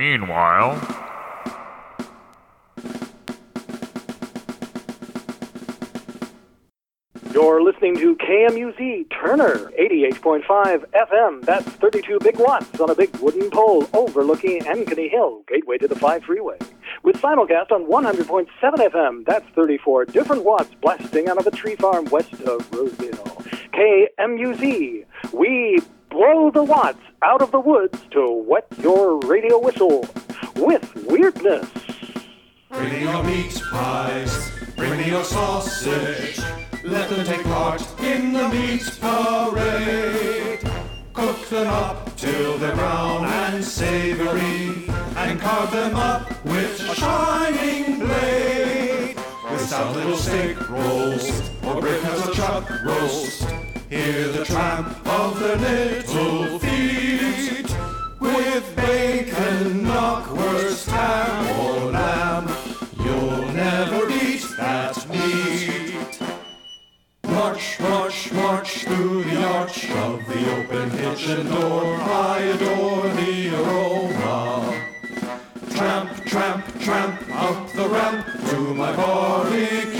Meanwhile, You're listening to KMUZ Turner 88.5 FM. That's 32 big watts on a big wooden pole overlooking Ankeny Hill, gateway to the 5 freeway. With simulcast on 100.7 FM. That's 34 different watts blasting out of a tree farm west of Roseville. KMUZ. We blow the watts out of the woods to wet your radio whistle with weirdness. Bring me your meat pies, bring me your sausage. Let them take part in the meat parade. Cook them up till they're brown and savory, and carve them up with a shining blade. With stout little steak rolls or brick as a chuck roast. Hear the tramp of their little feet. With bacon, knockwurst, ham, or lamb, you'll never beat that meat. March, march, march through the arch of the open kitchen door. I adore the aroma. Tramp, tramp, tramp up the ramp to my barbecue.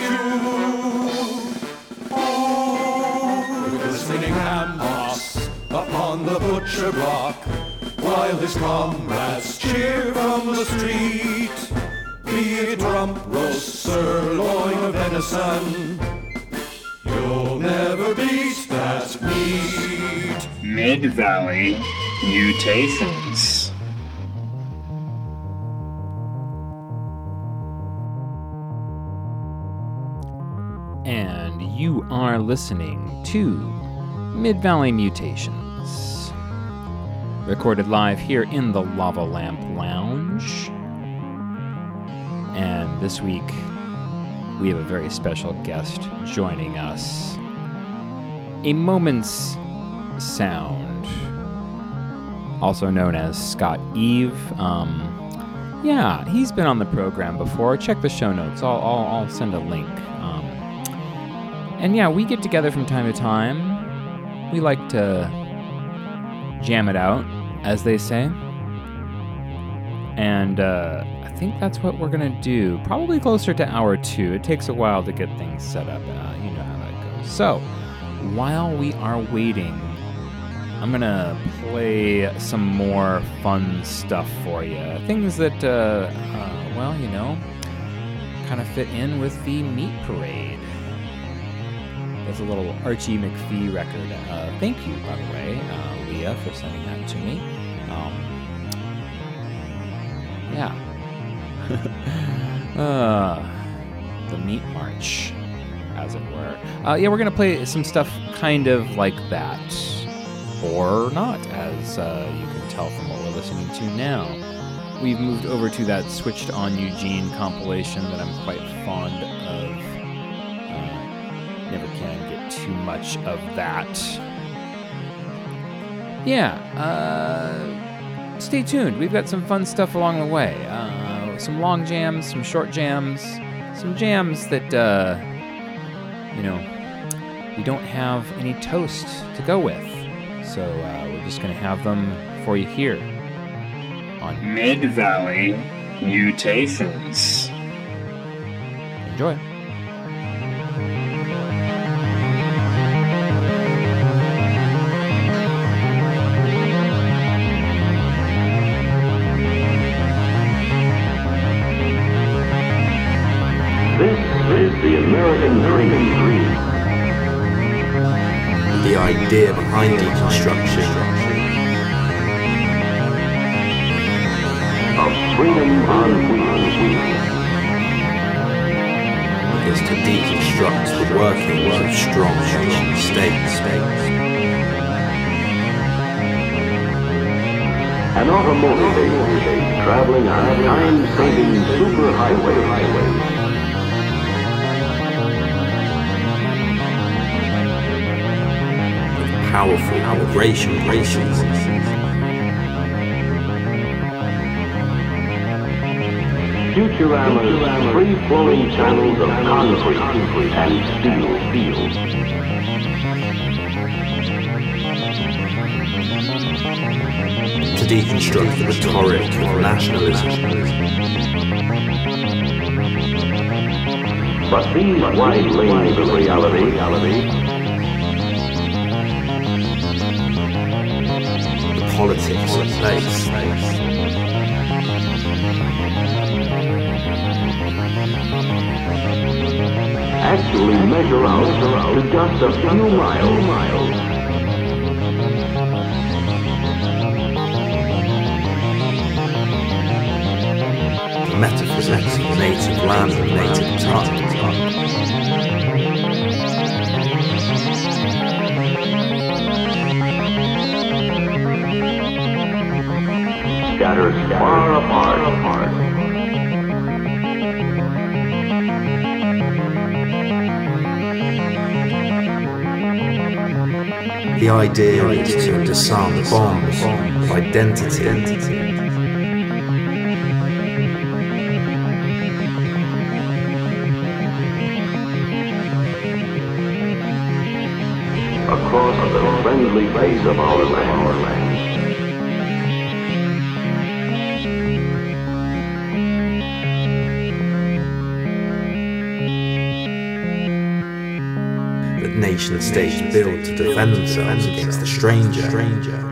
Upon the butcher block, while his comrades cheer from the street. Be it rump roast, sirloin of venison, you'll never beat that meat. Mid Valley Mutations. And you are listening to Mid Valley Mutations. Recorded live here in the Lava Lamp Lounge. And this week, we have a very special guest joining us. A moment's sound, also known as Scott Eave. Um, yeah, he's been on the program before. Check the show notes. I'll, I'll, I'll send a link. Um, and yeah, we get together from time to time. We like to jam it out, as they say. And uh, I think that's what we're going to do. Probably closer to hour two. It takes a while to get things set up. Uh, you know how that goes. So, while we are waiting, I'm going to play some more fun stuff for you. Things that, uh, uh, well, you know, kind of fit in with the meat parade. There's a little Archie McPhee record. Uh, thank you, by the way, uh, Leah, for sending that to me. Um, yeah. uh, the Meat March, as it were. Uh, yeah, we're going to play some stuff kind of like that. Or not, as uh, you can tell from what we're listening to now. We've moved over to that Switched on Eugene compilation that I'm quite fond of. Never can get too much of that. Yeah, uh, stay tuned. We've got some fun stuff along the way. Uh, some long jams, some short jams, some jams that, uh, you know, we don't have any toast to go with. So uh, we're just going to have them for you here on Mid Valley Mutations. Enjoy. Dream. the idea behind deconstruction Of freedom on wheels. is to deconstruct the workings of strong nation states. An automotive traveling on a time-saving superhighway. Powerful immigration policies. Futurama's free-flowing channels of concrete and steel. To deconstruct the rhetoric of nationalism. But these wide lanes of reality, politics of place. actually measure out to just a few miles. The metaphysics native land and native tongue. Far apart. apart. The idea is to disarm bonds of identity. across the friendly face of our land. that nation states to defend themselves against the stranger.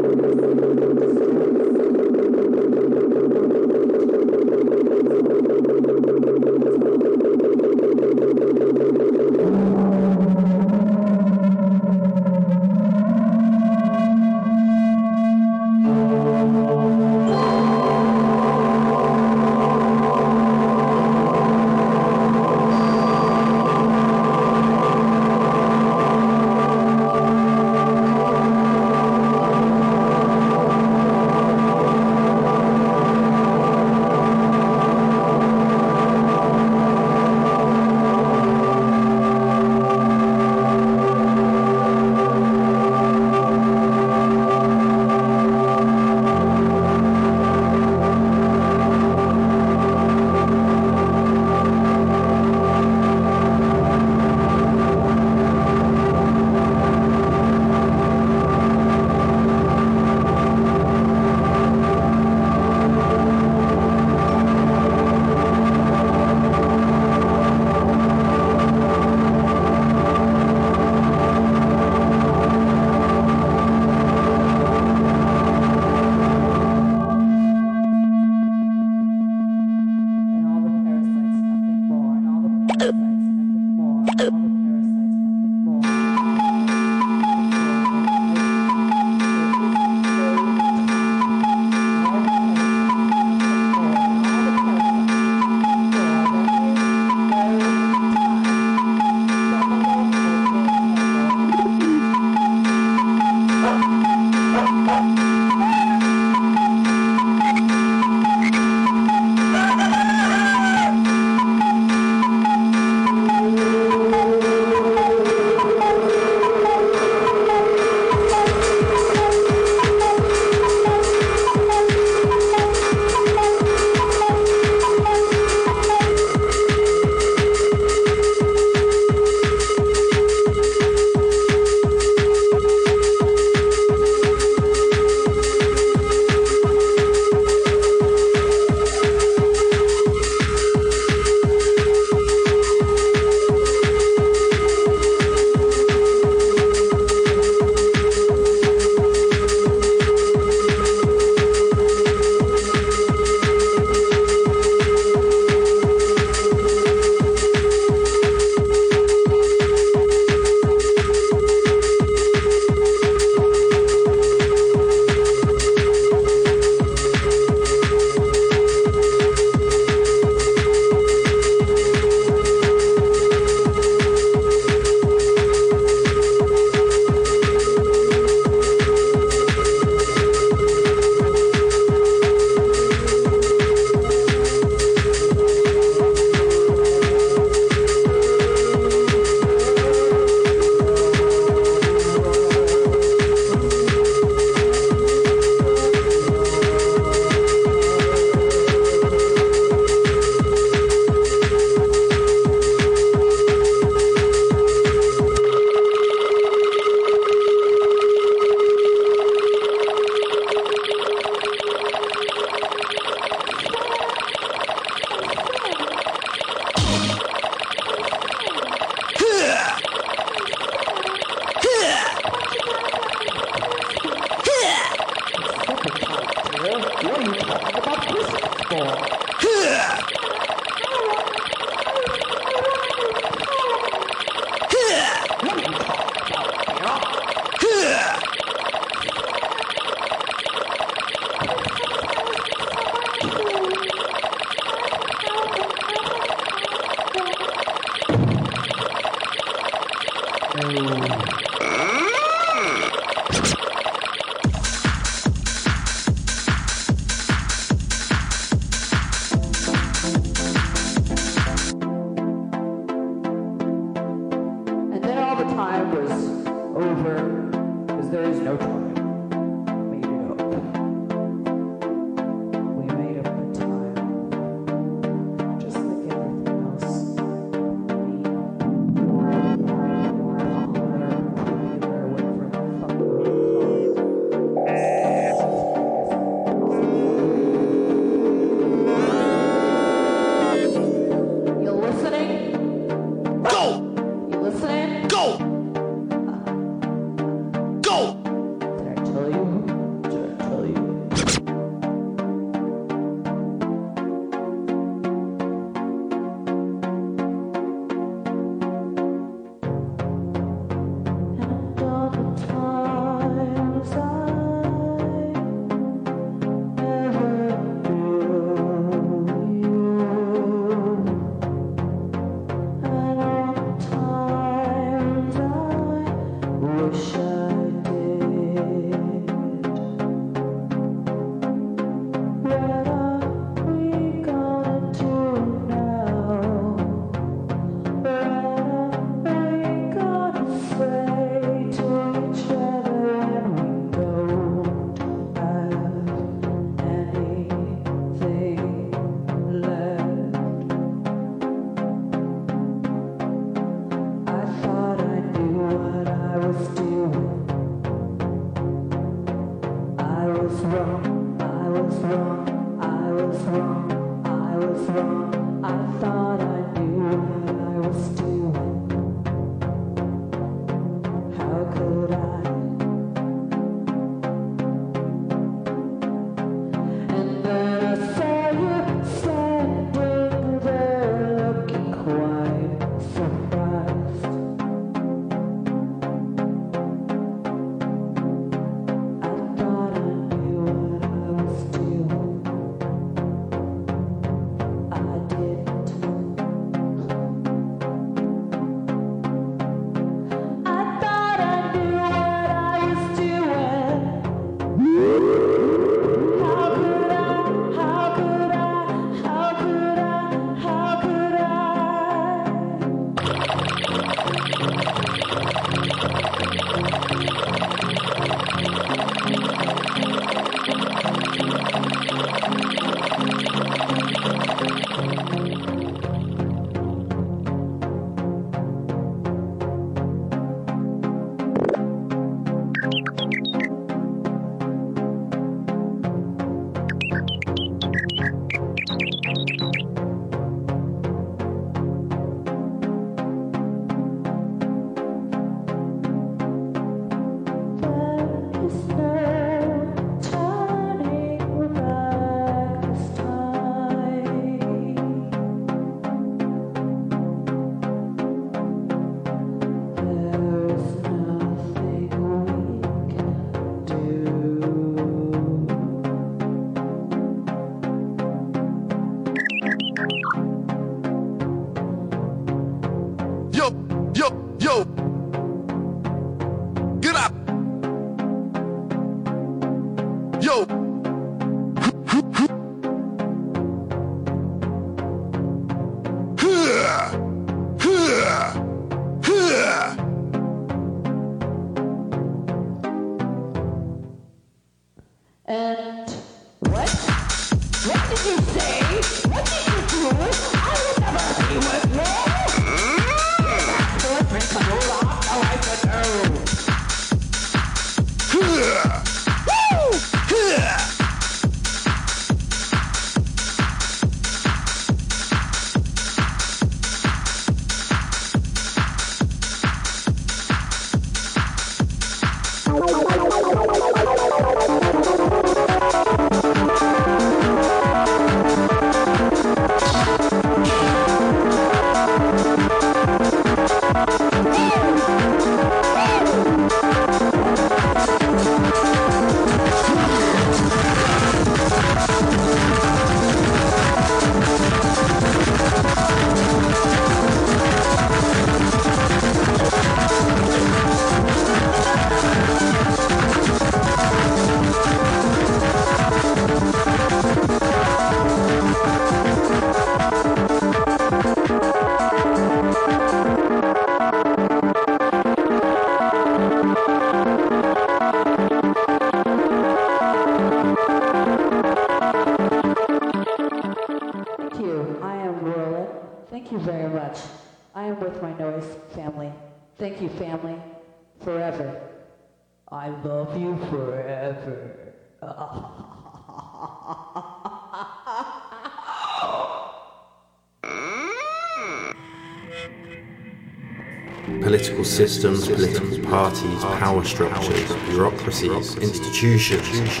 Institutions.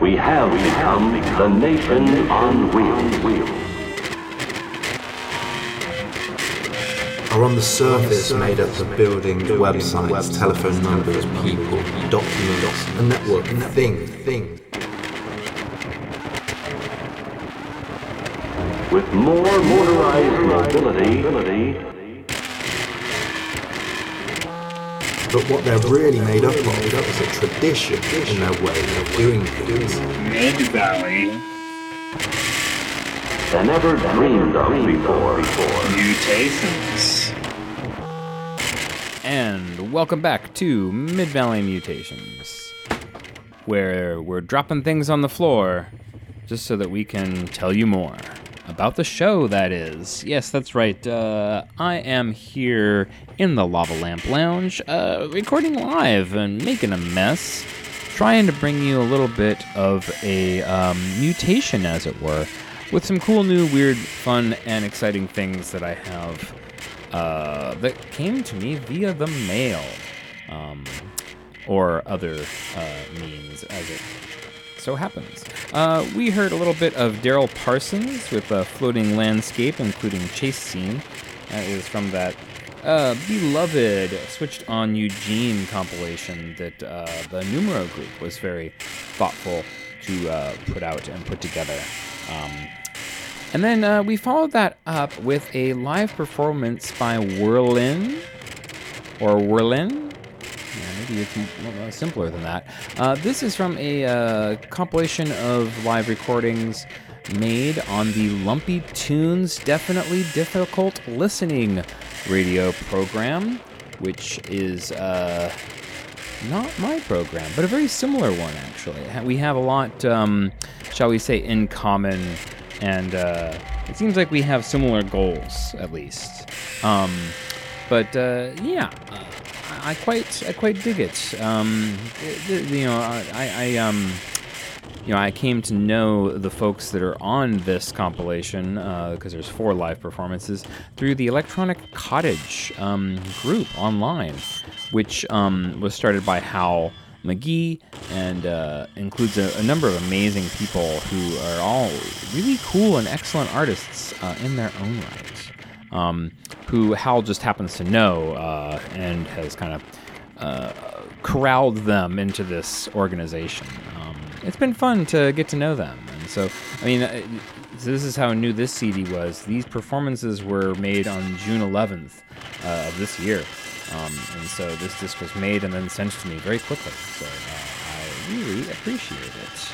We have become the nation on wheels. Are on the surface made up of buildings, websites, telephone numbers, people, documents, a network of thing. things. With more motorized mobility, But what they're really made up of is a tradition in their way of doing things. Mid Valley than ever dreamed of before. Mutations. And welcome back to Mid Valley Mutations, where we're dropping things on the floor just so that we can tell you more about the show, that is. Yes, that's right. Uh, I am here in the Lava Lamp Lounge, uh, recording live and making a mess, trying to bring you a little bit of a um, mutation, as it were, with some cool, new, weird, fun, and exciting things that I have uh, that came to me via the mail um, or other uh, means, as it so happens. Uh, we heard a little bit of Derryl Parsons with a floating landscape, including chase scene. That is from that uh, beloved Switched on Eugene compilation that uh, the Numero group was very thoughtful to uh, put out and put together. Um, and then uh, we followed that up with a live performance by Whirlin, or Whirlin, yeah, maybe it's uh, simpler than that. Uh, this is from a uh, compilation of live recordings made on the Lumpy Tunes Definitely Difficult Listening radio program, which is uh, not my program, but a very similar one, actually. We have a lot, um, shall we say, in common, and uh, it seems like we have similar goals, at least. Um, but uh, yeah. I quite I quite dig it. Um, you know, I, I um, you know, I came to know the folks that are on this compilation because uh, there's four live performances through the Electronic Cottage um, group online, which um, was started by Hal McGee and uh, includes a, a, number of amazing people who are all really cool and excellent artists uh, in their own right um, who Hal just happens to know uh, and has kind of uh, corralled them into this organization. Um, it's been fun to get to know them. And so, I mean, uh, this is how new this CD was. These performances were made on June 11th uh, of this year. Um, and so this disc was made and then sent to me very quickly. So uh, I really appreciate it.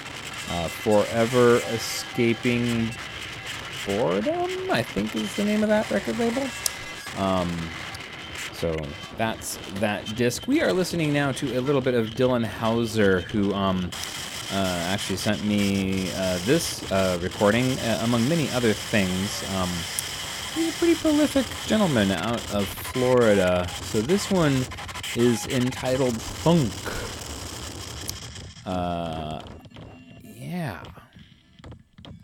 Uh, Forever Escaping Boredom, I think is the name of that record label. Um, so that's that disc. We are listening now to a little bit of Dylan Houser, who um, uh, actually sent me uh, this uh, recording, uh, among many other things. Um, he's a pretty prolific gentleman out of Florida. So this one is entitled Thunk. Uh, yeah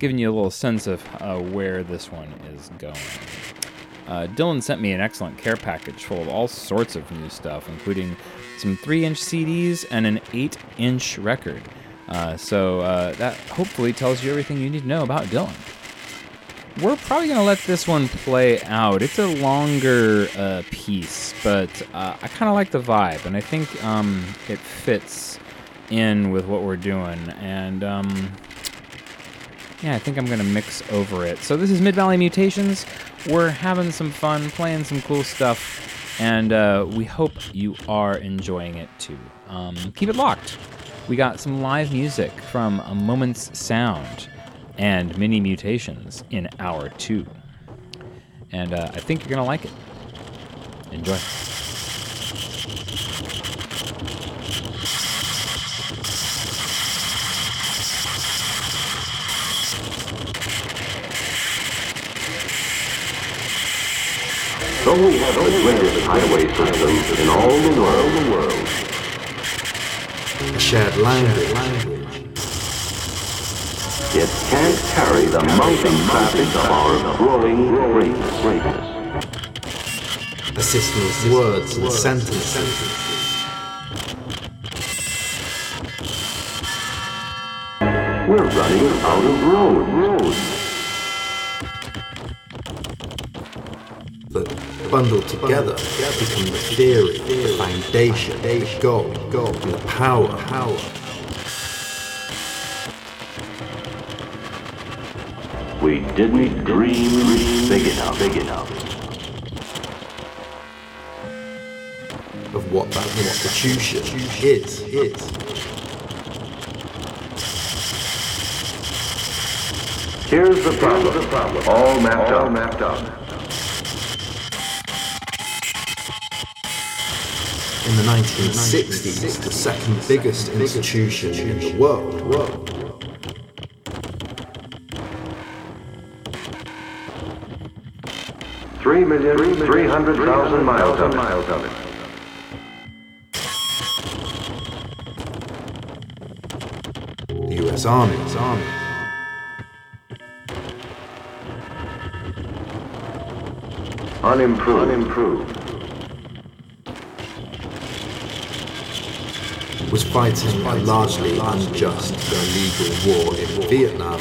giving you a little sense of uh, where this one is going. Uh, Dylan sent me an excellent care package full of all sorts of new stuff, including some 3 inch CDs and an 8 inch record. Uh, so uh, that hopefully tells you everything you need to know about Dylan. We're probably going to let this one play out. It's a longer uh, piece, but uh, I kind of like the vibe, and I think um, it fits in with what we're doing. And um, yeah, I think I'm gonna mix over it. So this is Mid Valley Mutations. We're having some fun, playing some cool stuff, and uh, we hope you are enjoying it too. Um, keep it locked. We got some live music from A Moment's Sound and Mini Mutations in hour two, and uh, I think you're gonna like it. Enjoy. We have the greatest highway system in all the world, the world, shared language, it can't carry the mounting traffic of our growing greatness. a system of words and sentences, We're running out of road. road. Bundled together become the theory, the foundation, the goal, and the power, power. We didn't dream big enough, big enough. of what that institution is, is. Here's the problem. the problem. All mapped All up. mapped up. In the 1960s, the second biggest institution in the world, world. Three million, three hundred thousand miles of it. Miles of it. the US Army, Army. Unimproved. Unimproved. Was fighting a largely unjust illegal war in Vietnam.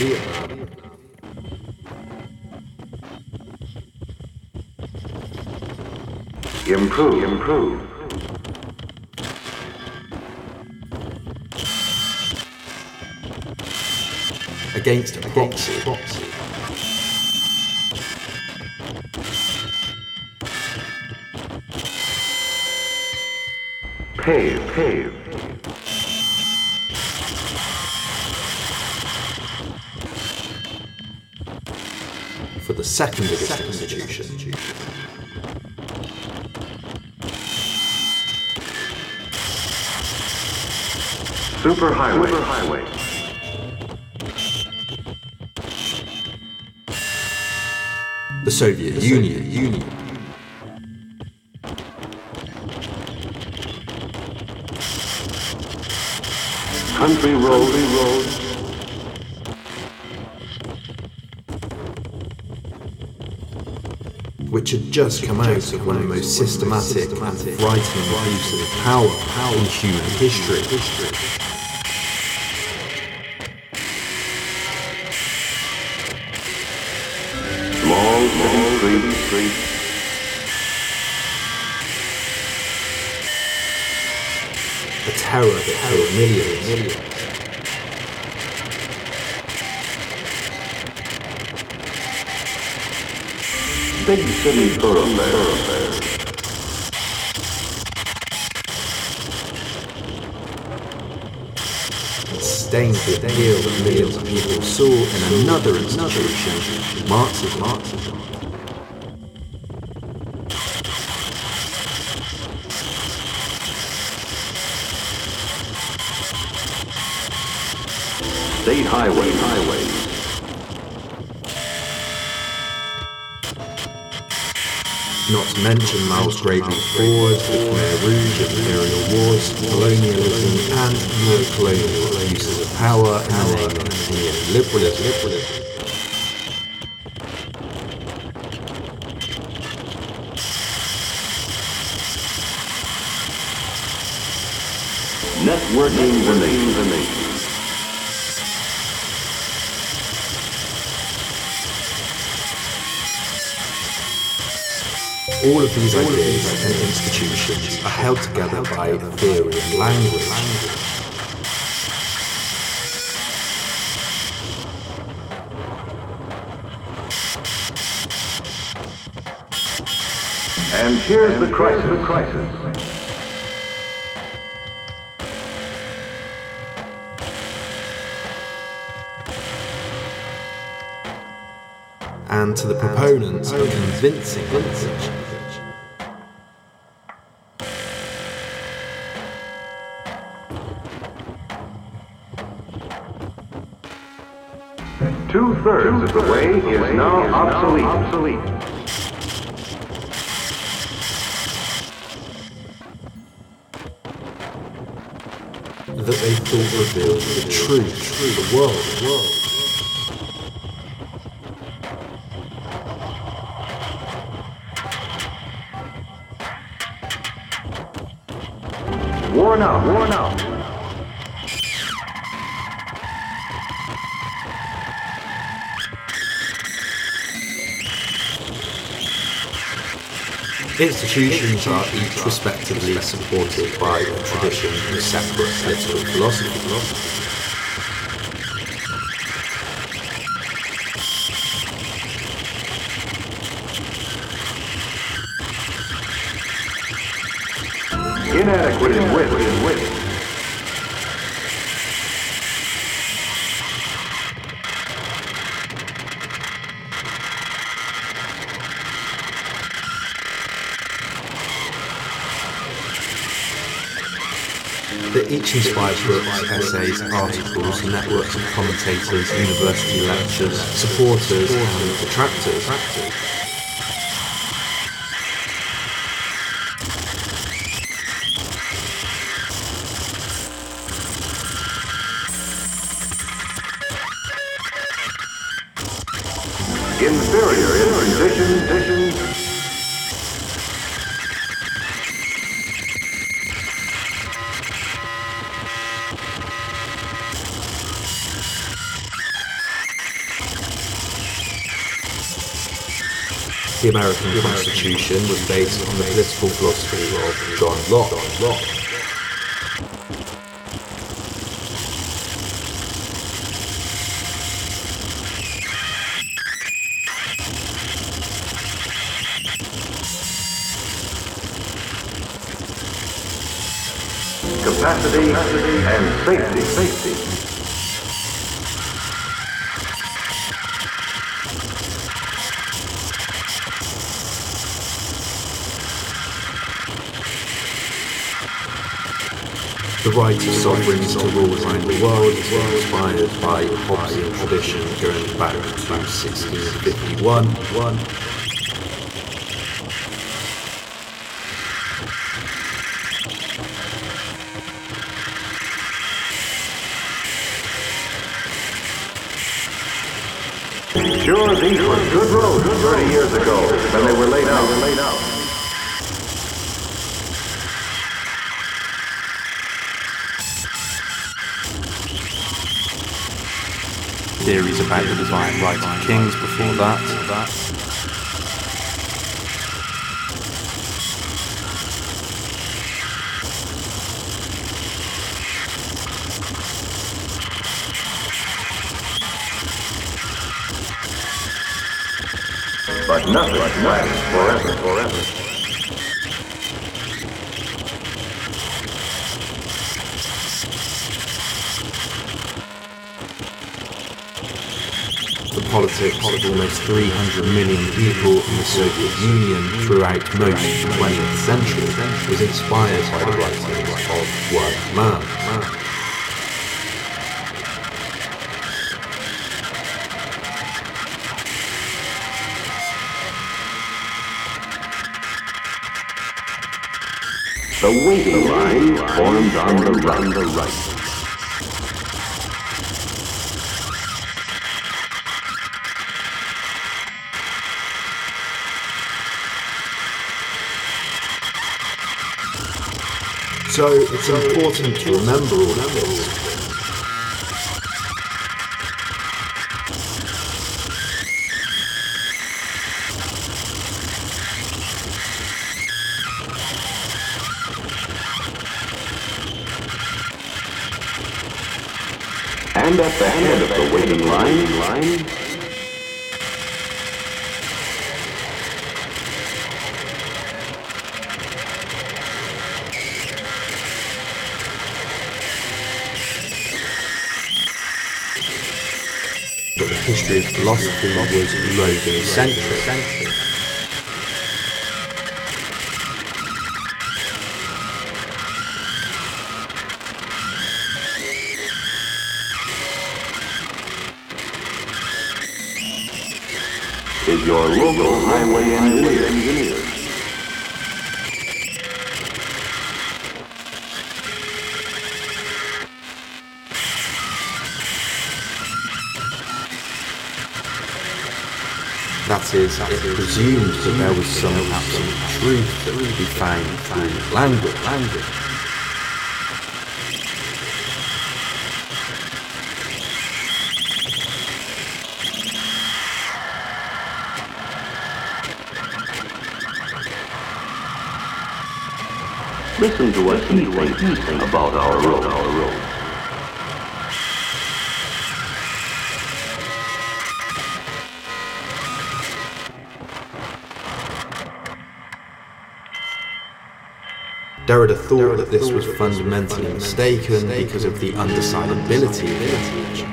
Improve. Improve. against a proxy. Pave. Pave. For the second biggest institution. Superhighway. Superhighway. The Soviet Union. Union. Country road. Country road. Which had just come out of one of the most systematic and frightening abuses of power in human history. Long, long street, street. A terror that killed millions. Big city thoroughfare. It stained the appeal that millions of people saw in another institution, Marxism. Marxism. State highway. Mention great leap forward, the Khmer Rouge, imperial wars, colonialism, and neo-colonial uses of power in the neoliberalism. Networking of these ideas and institutions are held together by theory and language. And here's the crisis. The crisis. And to the proponents of convincing two-thirds of the way is now obsolete. That they thought revealed the true, true, the world, the world. Institutions are each respectively supported by a tradition of separate political philosophy. Inadequate in wit, articles, networks of commentators, university lectures, supporters, and detractors. American Constitution was based on the political philosophy of John Locke. Capacity and safety, of sovereigns to rule around the world inspired by Hobbesian tradition going back to 1651. One. Sure, these were good roads 30 years ago and they were laid out. They Were laid out. Theories about the divine right of kings before that. But nothing lasts forever, forever. Politics of almost 300 million people in the Soviet Union throughout most of the 20th century was inspired by the writings of one man. The waiting line formed on the right. So it's important to remember all of this. 山水山水 some absolute truth that be found through language. language. Listen to what he thinks about our road. Our road. Derrida thought that this was fundamentally mistaken because of the undecidability of language.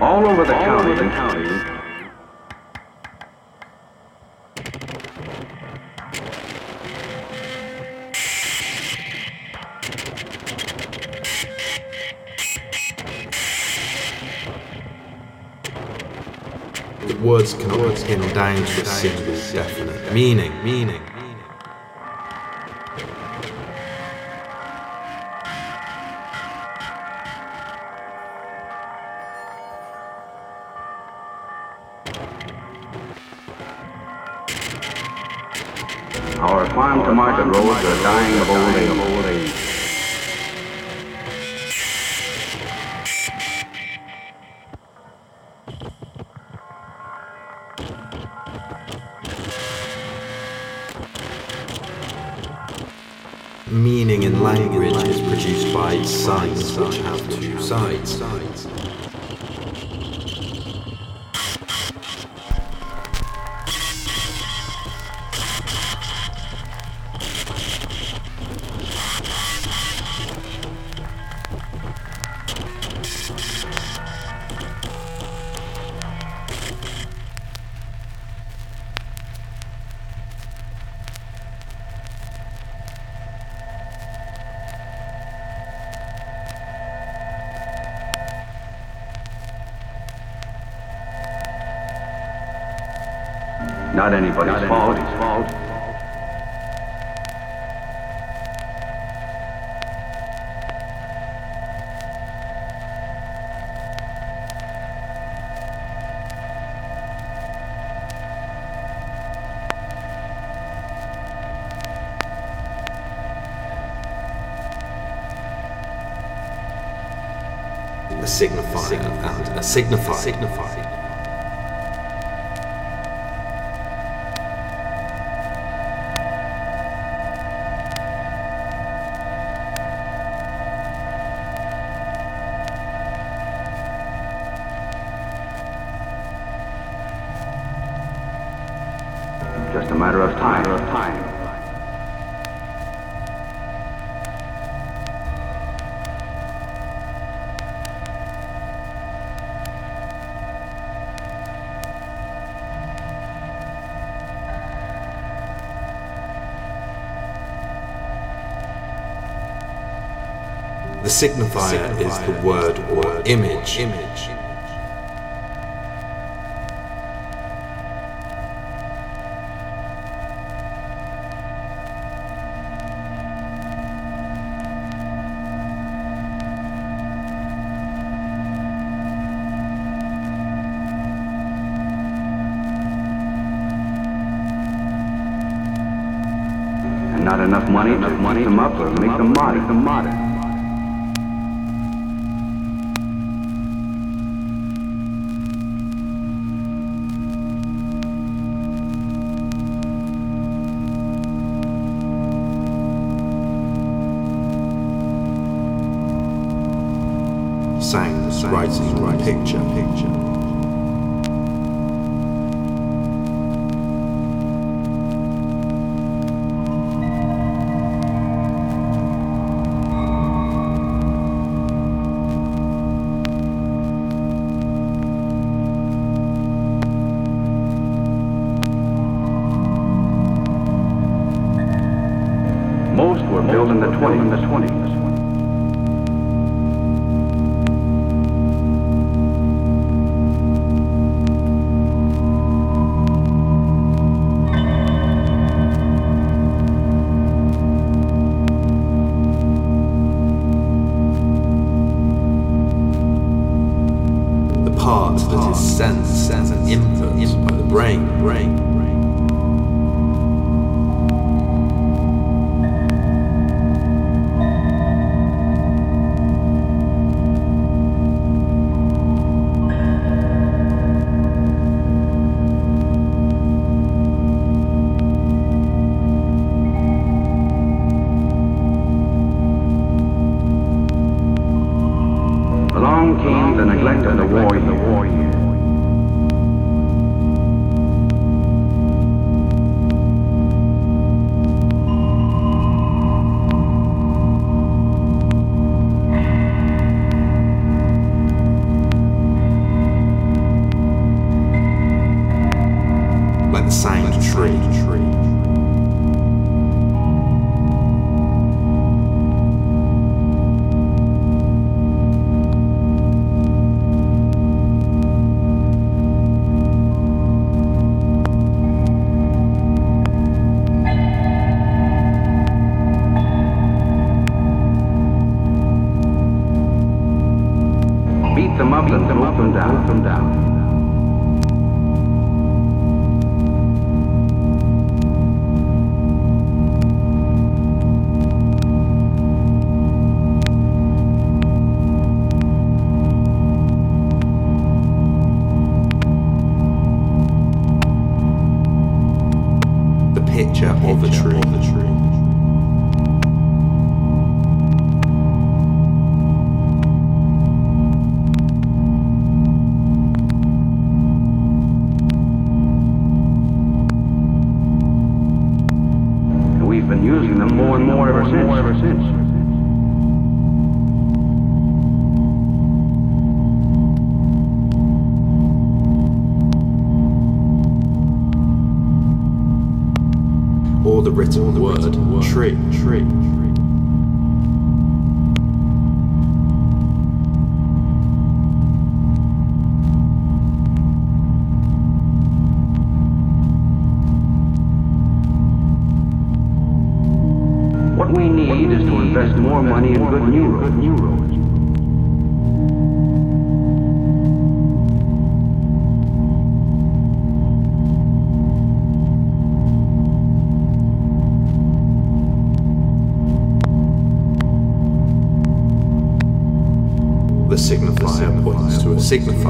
All over the county. Words pinned down to a single definite meaning. Meaning. And a The signifier is the word or image. image. And not enough money to money them up or make them modern. Them modern. The neglect of the war year.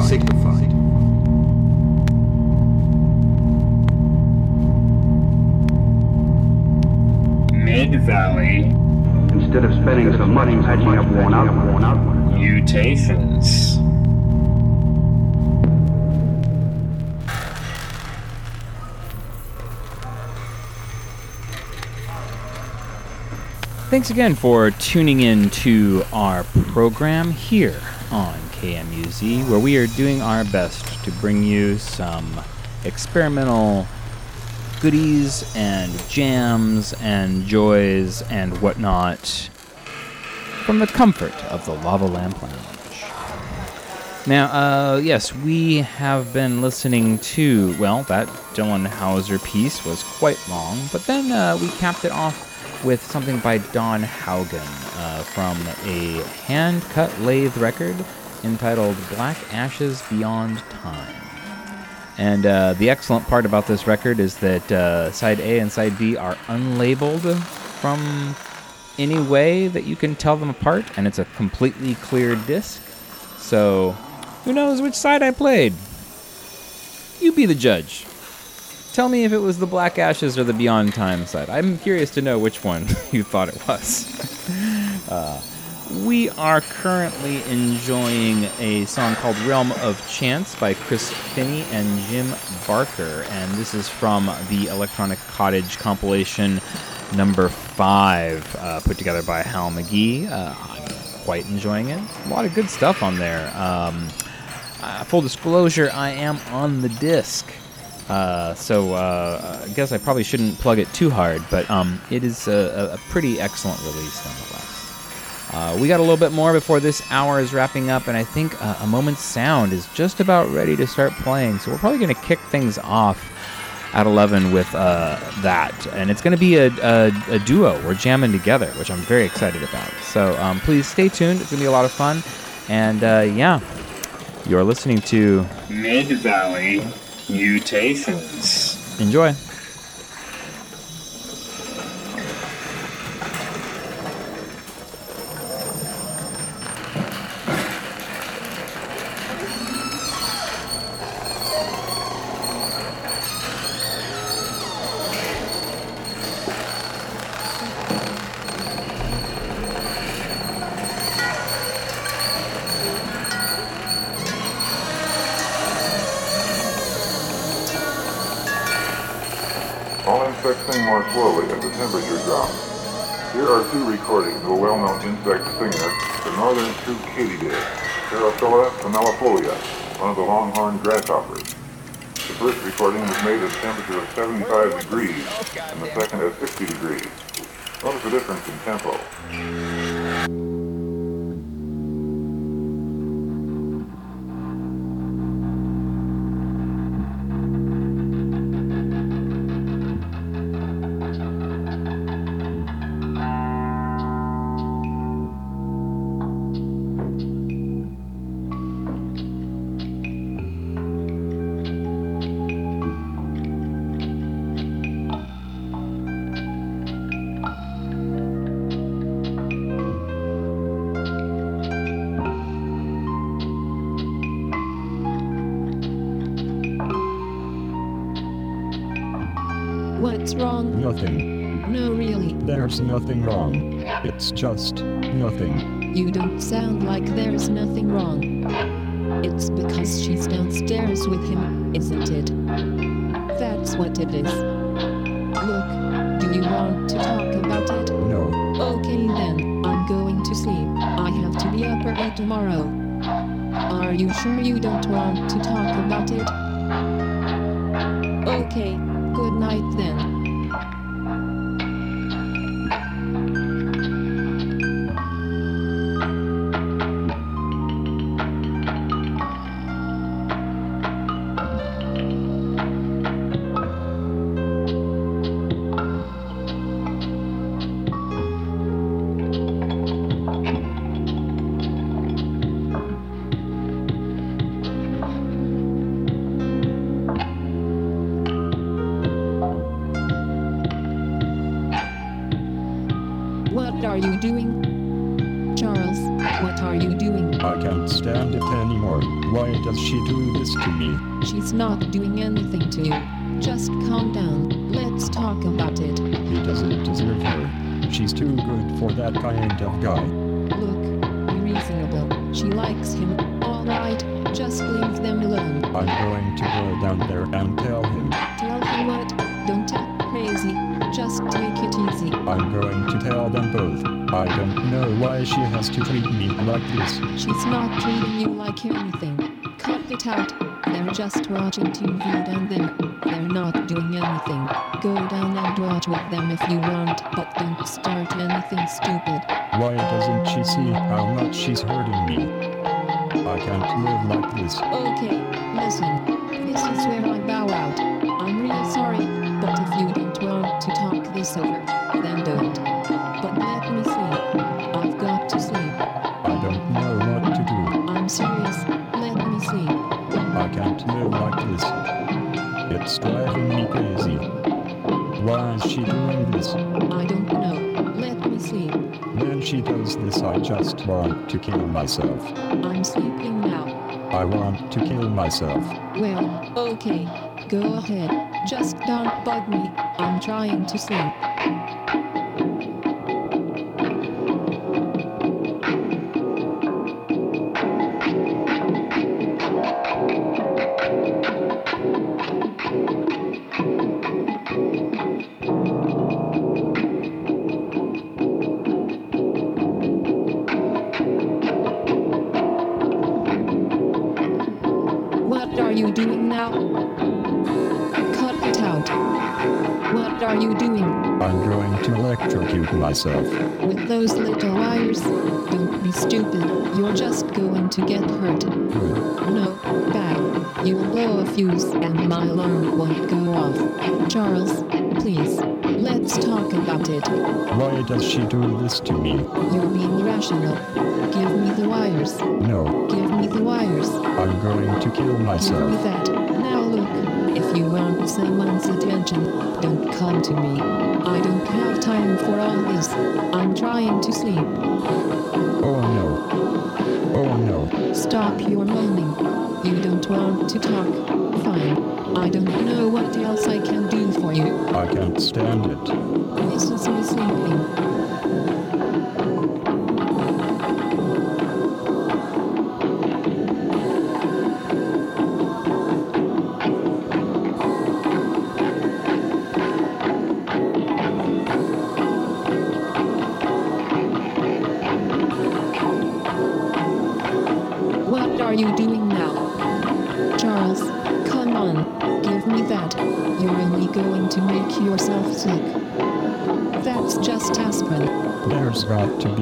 Signified. signified. Mid Valley Instead of spending some money patching up worn out, worn out mutations. Thanks again for tuning in to our program here on KMUZ, where we are doing our best to bring you some experimental goodies and jams and joys and whatnot from the comfort of the Lava Lamp Lounge. Now, uh, yes, we have been listening to, well, that Dylan Houser piece was quite long, but then uh, we capped it off with something by Don Haugen uh, from a hand cut lathe record entitled Black Ashes Beyond Time. And uh, the excellent part about this record is that uh, side A and side B are unlabeled from any way that you can tell them apart, and it's a completely clear disc. So, who knows which side I played? You be the judge. Tell me if it was the Black Ashes or the Beyond Time side. I'm curious to know which one you thought it was. uh, we are currently enjoying a song called Realm of Chance by Chris Phinney and Jim Barker, and this is from the Electronic Cottage compilation number five, uh, put together by Hal McGee. Uh, I'm quite enjoying it. A lot of good stuff on there. Um, uh, full disclosure, I am on the disc. Uh, so uh, I guess I probably shouldn't plug it too hard, but um, it is a, a pretty excellent release nonetheless. Uh, we got a little bit more before this hour is wrapping up, and I think uh, A Moment's Sound is just about ready to start playing. So we're probably going to kick things off at 11 with uh, that. And it's going to be a, a, a duo. We're jamming together, which I'm very excited about. So um, please stay tuned. It's going to be a lot of fun. And uh, yeah. You're listening to Mid Valley Mutations. Enjoy. Slowly as the temperature drops. Here are two recordings of a well-known insect singer, the northern true katydid, Pterophylla camellifolia, one of the longhorn grasshoppers. The first recording was made at a temperature of 75 degrees, and the second at 60 degrees. Notice the difference in tempo. Nothing wrong. It's just nothing. You don't sound like there's nothing wrong. It's because she's downstairs with him, isn't it? That's what it is. Look, do you want to talk about it? No. Okay then, I'm going to sleep. I have to be up early tomorrow. Are you sure you don't want to talk about it? Just myself. I'm sleeping now. I want to kill myself. Well, okay. Go ahead. Just don't bug me. I'm trying to sleep. With those little wires? Don't be stupid. You're just going to get hurt. Good. No, bad. You'll blow a fuse and my alarm won't go off. Charles, please, let's talk about it. Why does she do this to me? You're being irrational. Give me the wires. No. Give me the wires. I'm going to kill Give me that. Now look, if you want someone's attention, don't come to me. I don't have time for all this. I'm trying to sleep. Oh no. Oh no. Stop your moaning. You don't want to talk. Fine. I don't know what else I can do for you. I can't stand it. This is me sleeping.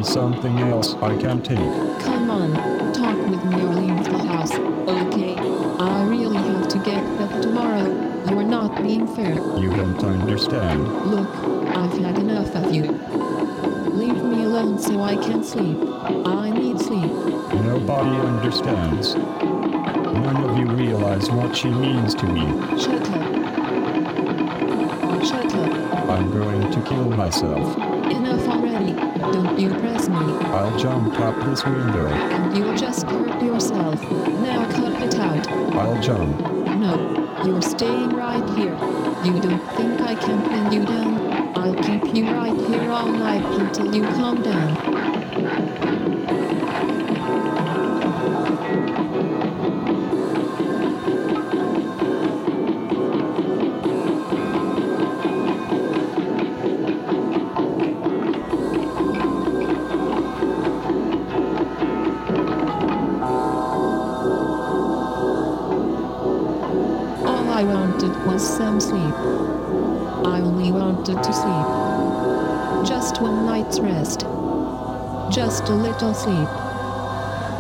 Something else I can take. Come on, talk with me or leave the house, okay? I really have to get up tomorrow. You're not being fair. You don't understand. Look, I've had enough of you. Leave me alone so I can sleep. I need sleep. Nobody understands. None of you realize what she means to me. Shut up. Shut up. I'm going to kill myself. Enough already. Don't you press me. I'll jump out this window. And you'll just hurt yourself. Now cut it out. I'll jump. No, you're staying right here. You don't think I can pin you down? I'll keep you right here all night until you calm down. Little sleep.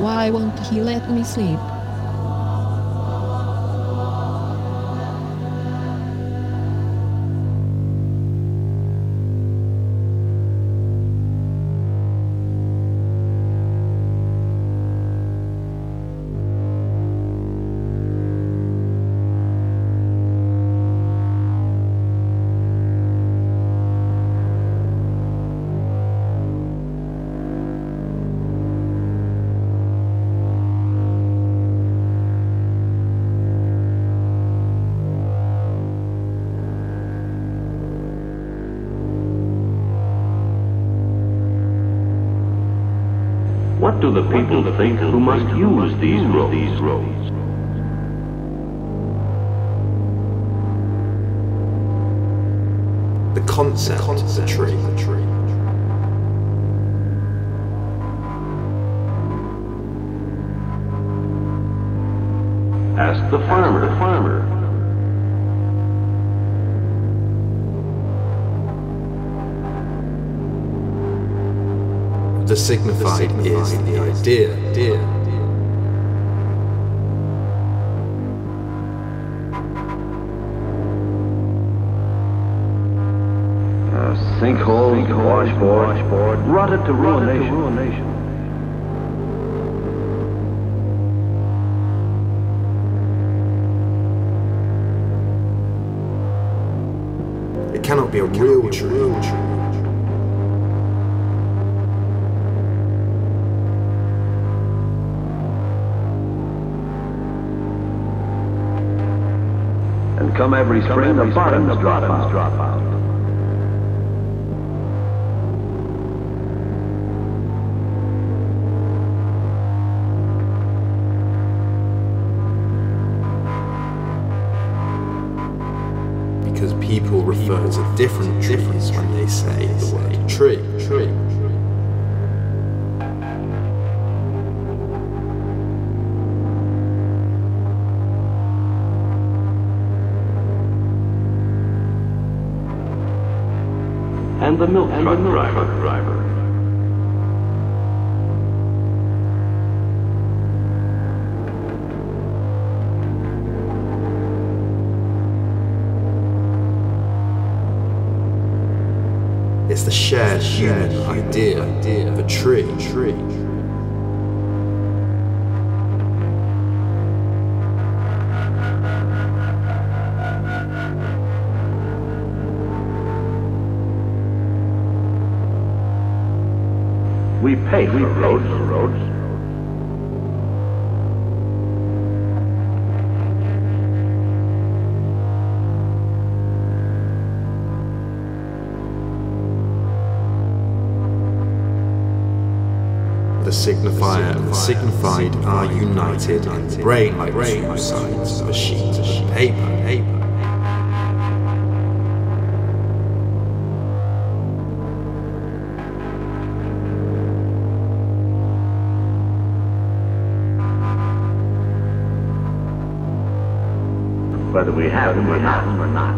Why won't he let me sleep? Who must use these roads? The concept of the tree. Ask the farmer. The farmer. The signified is the idea. Uh, rotted to ruination. It cannot be a real tree. And come every spring, the bottoms drop out. Because the shared human idea idea of a tree. We pay for roads signified are united in the brain like two sides of a sheet of paper. paper. Whether we have them or not.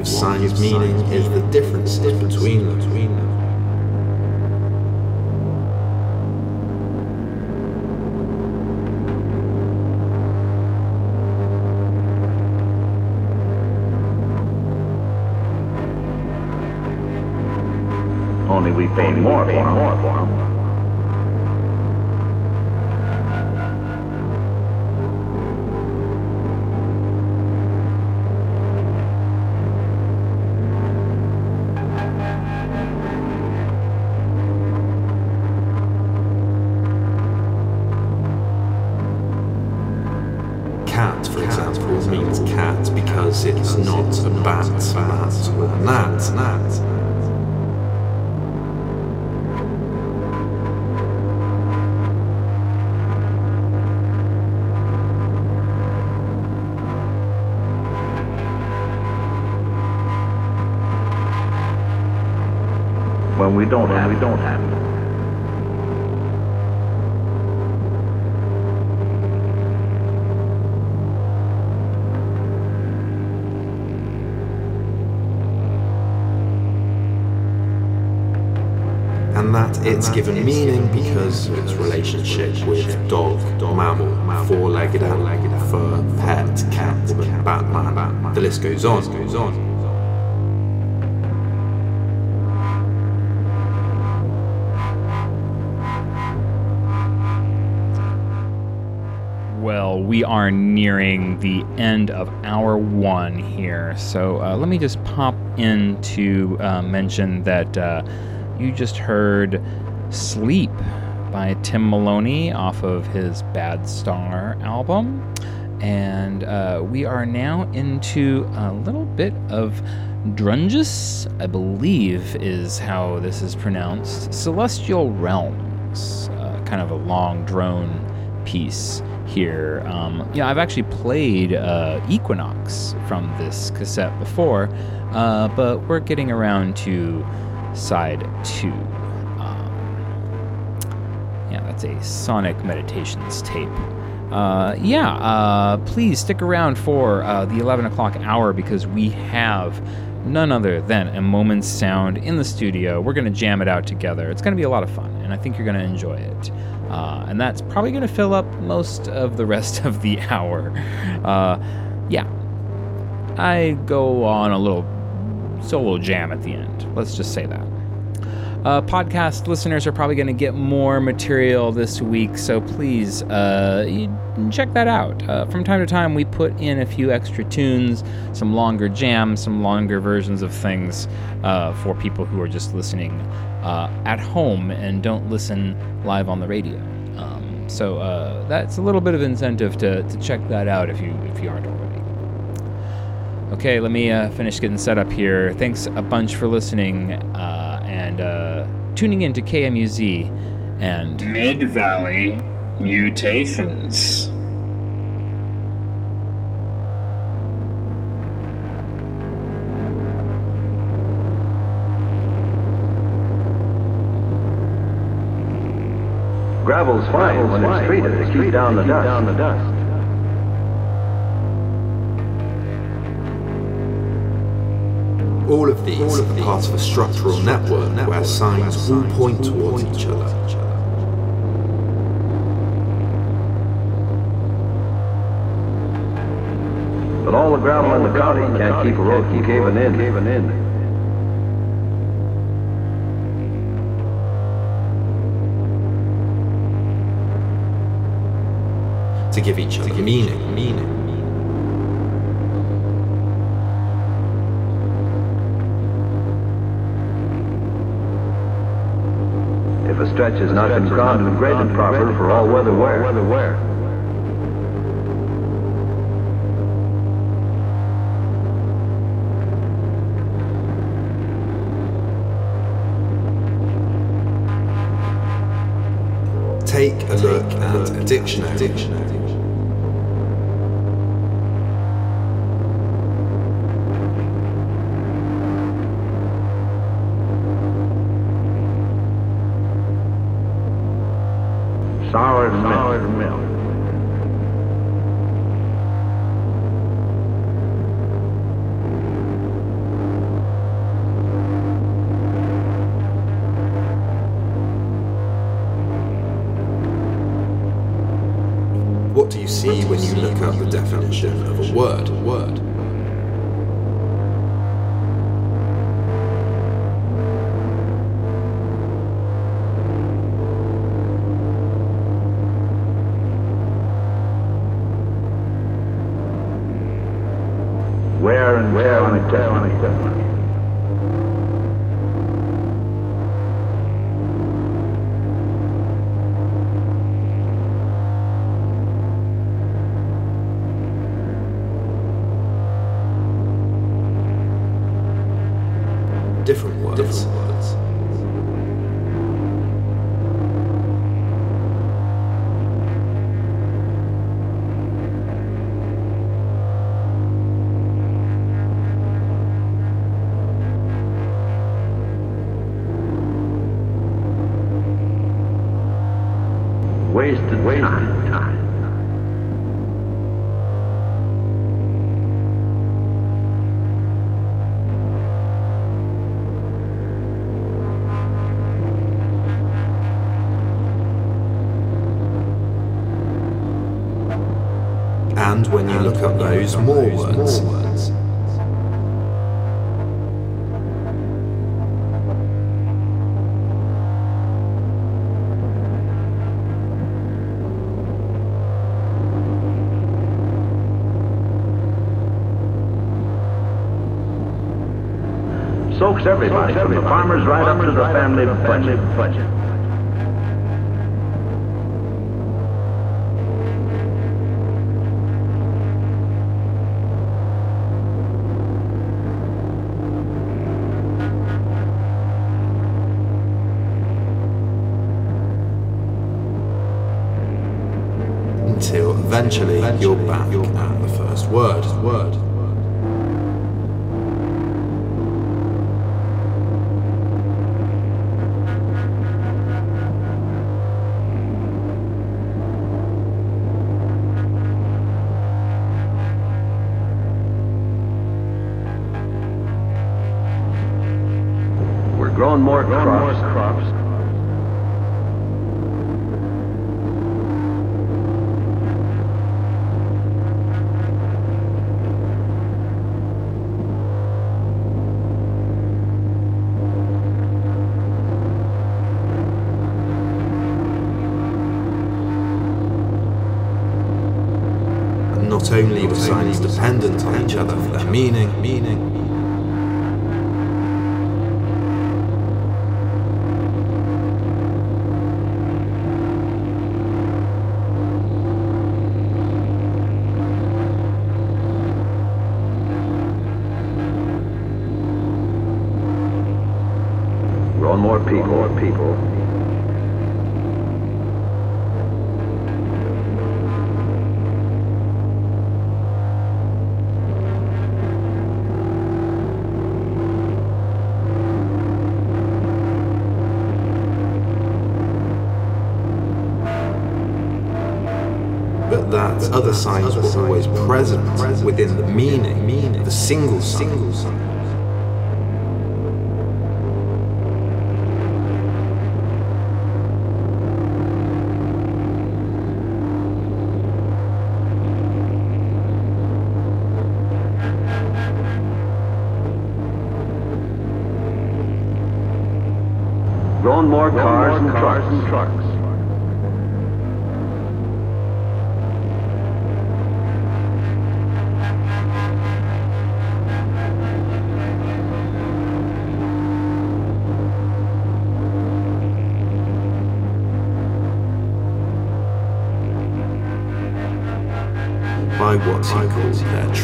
What signs meaning is the difference. Between them. Only we pay more for them. It's given meaning because of its relationship with dog, dog, mammal, four-legged animal, fur, pet, cat, catwoman, Batman. The list goes on. Goes on. Well, we are nearing the end of hour one here. So uh, let me just pop in to uh, mention that uh, you just heard Sleep by Tim Maloney off of his Bad Star album. And uh, we are now into a little bit of Drungus, I believe is how this is pronounced. Celestial Realms, uh, kind of a long drone piece here. Um, yeah, I've actually played uh, Equinox from this cassette before, uh, but we're getting around to side two. That's a Sonic Meditations tape. Uh, yeah, uh, please stick around for uh, the 11 o'clock hour because we have none other than a moment's sound in the studio. We're going to jam it out together. It's going to be a lot of fun, and I think you're going to enjoy it. Uh, and that's probably going to fill up most of the rest of the hour. Uh, yeah, I go on a little solo jam at the end. Let's just say that. Uh, podcast listeners are probably going to get more material this week, so please uh, check that out. Uh, from time to time, we put in a few extra tunes, some longer jams, some longer versions of things uh, for people who are just listening uh, at home and don't listen live on the radio. Um, so uh, that's a little bit of incentive to, to check that out if you if you aren't already. Okay, let me finish getting set up here. Thanks a bunch for listening and uh, tuning in to KMUZ and Mid Valley Mutations. Gravel's fine when it's treated to keep down the dust. Down the dust. All of these, all of are part of a structural, network, network, where signs, where signs all point all towards point each other. Each other. But all the gravel in the county can't, can't keep a road from caving in. Caving in. to give each other give meaning. meaning. Stretch is not been ground and graded proper for all weather wear. Take a look at a dictionary. Those more words. Soaks everybody, from the farmers right up to the family budget. Until eventually you're back at more people. More people. but that other signs were always present within the meaning of a single single sign.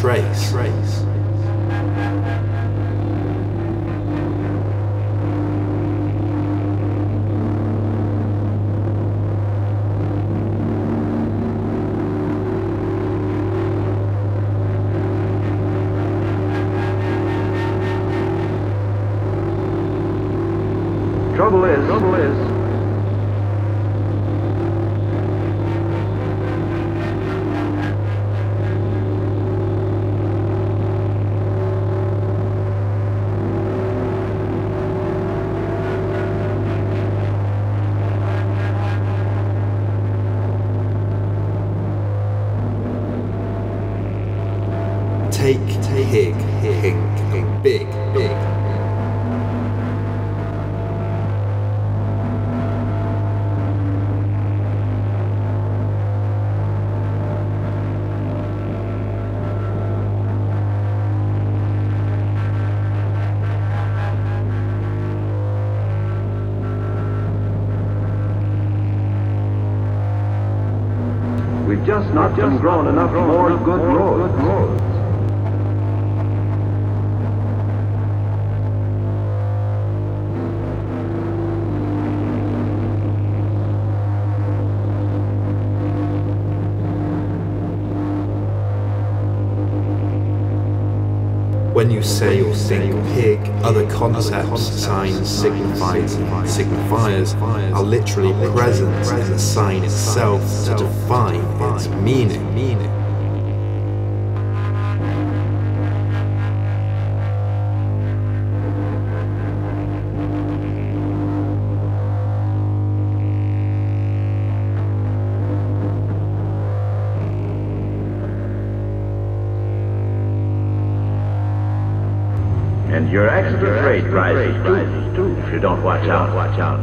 Their trace. Grown enough more good roads. When you say or think pig, other concepts, signs, signifiers, and signifiers are literally present in the sign itself to define its meaning. You don't watch out, watch out.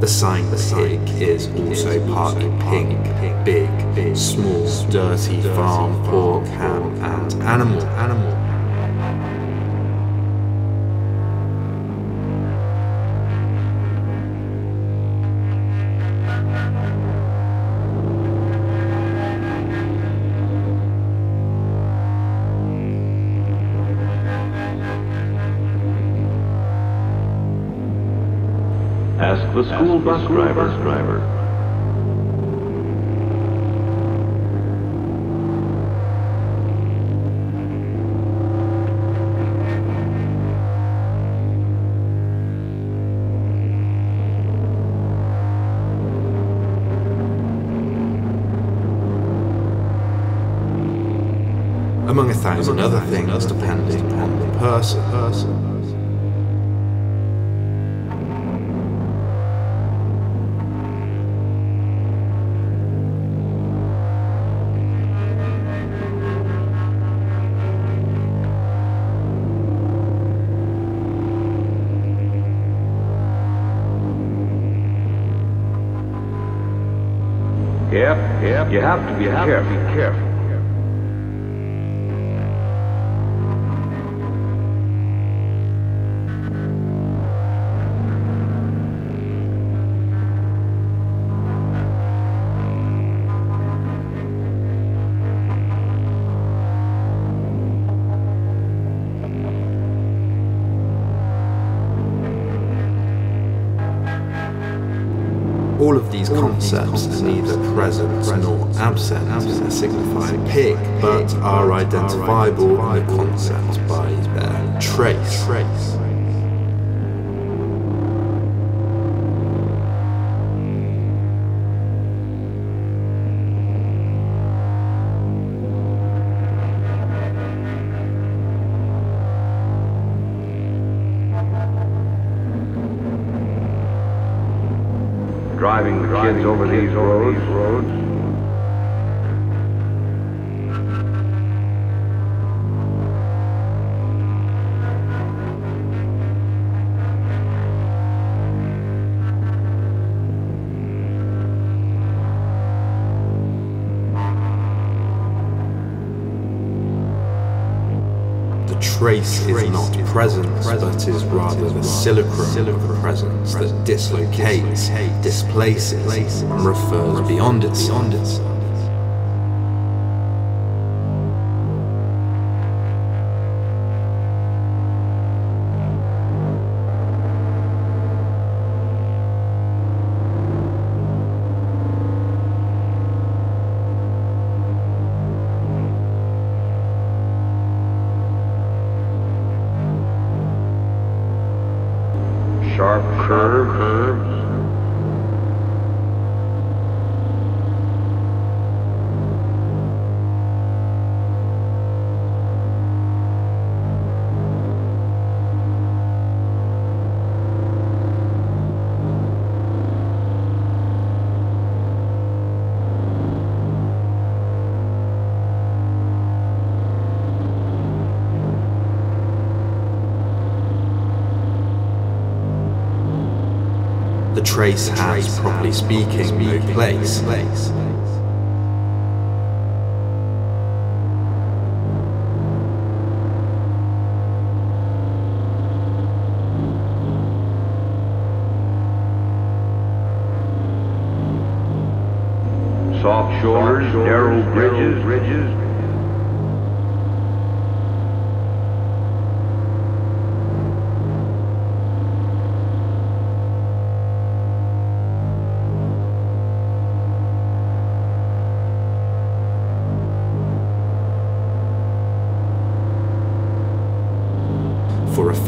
The sign the pig is also part of pink, big, big, small, dirty, farm, pork, ham, and animal. Animal. The school bus driver. Yep, yep. You have to be careful. Be careful. All of these concepts are neither present nor absent in a signifying pig, but are identifiable in the concept by their trace. Kids over these roads. roads. Presence, but is rather the simulacrum of a presence that dislocates, displaces, and refers beyond itself. Trace has, properly speaking, no place. Soft shoulders, narrow bridges, ridges.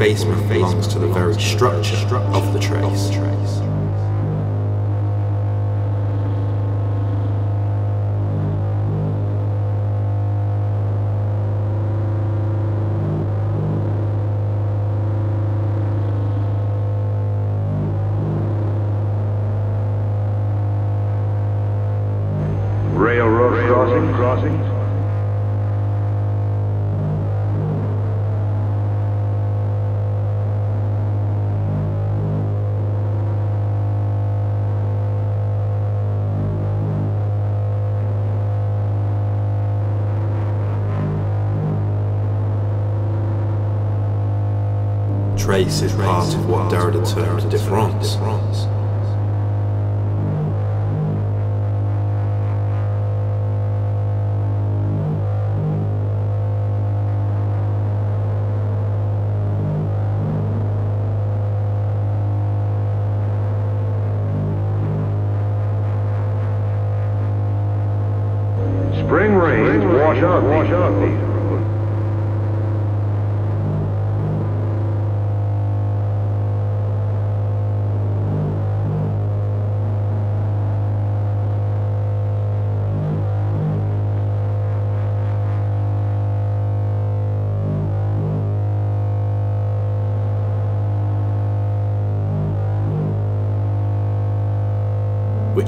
Effacement belongs to the very structure of the trace. Trace is part of what Derrida termed différance.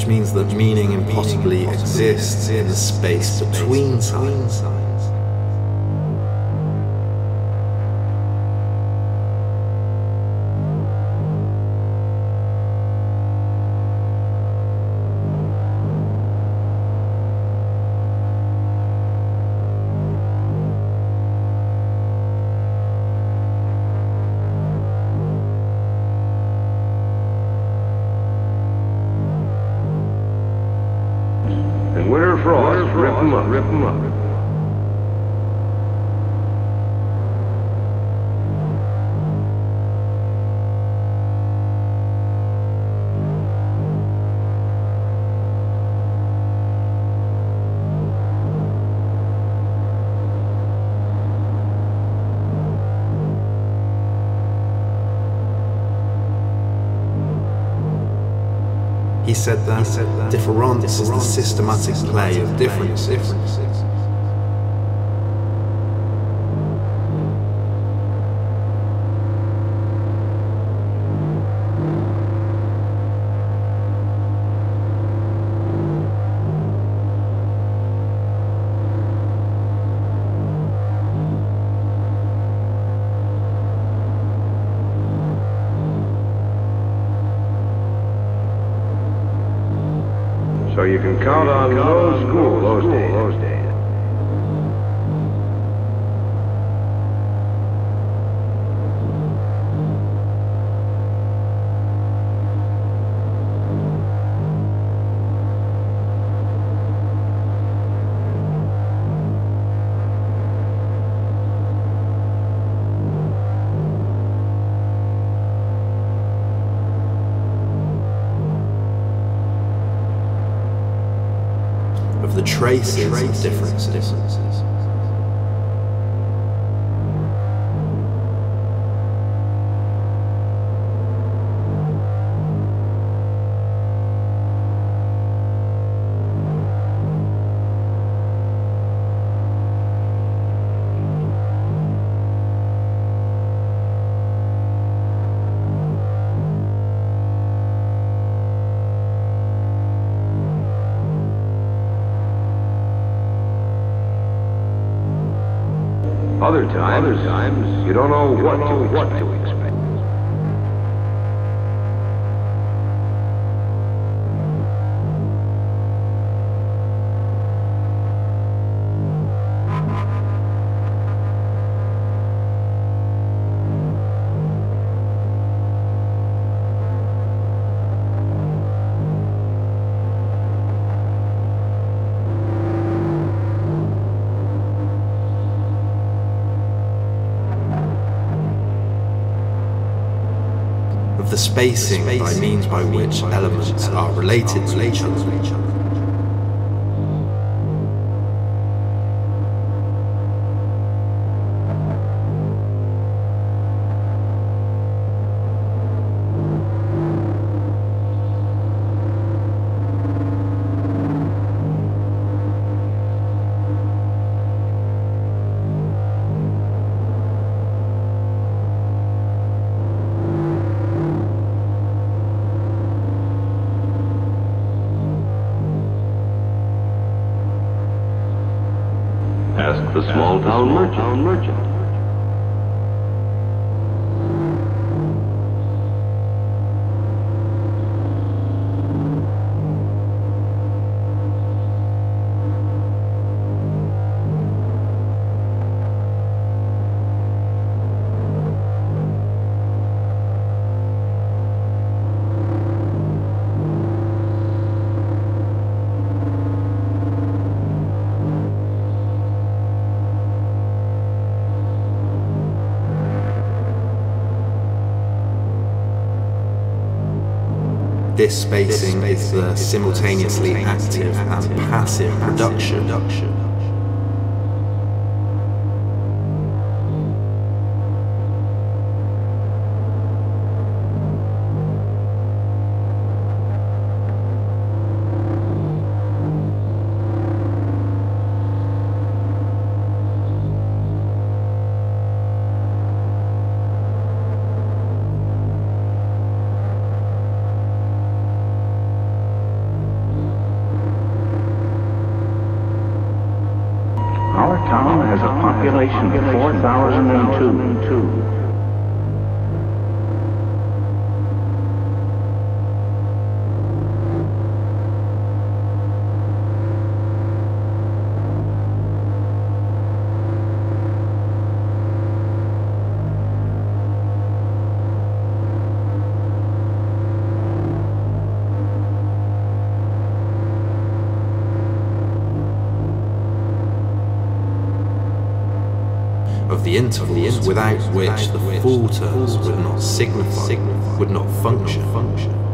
Which means that meaning impossibly exists in the space between signs. Said that difference is the systematic play of difference. So of the traces of times, you don't know what to what to expect. Spacing by means by which elements are related to each other. Merchant. This spacing is uh, the simultaneously active and passive production. Population of 4,002. Without which the full terms would not signify, would not function.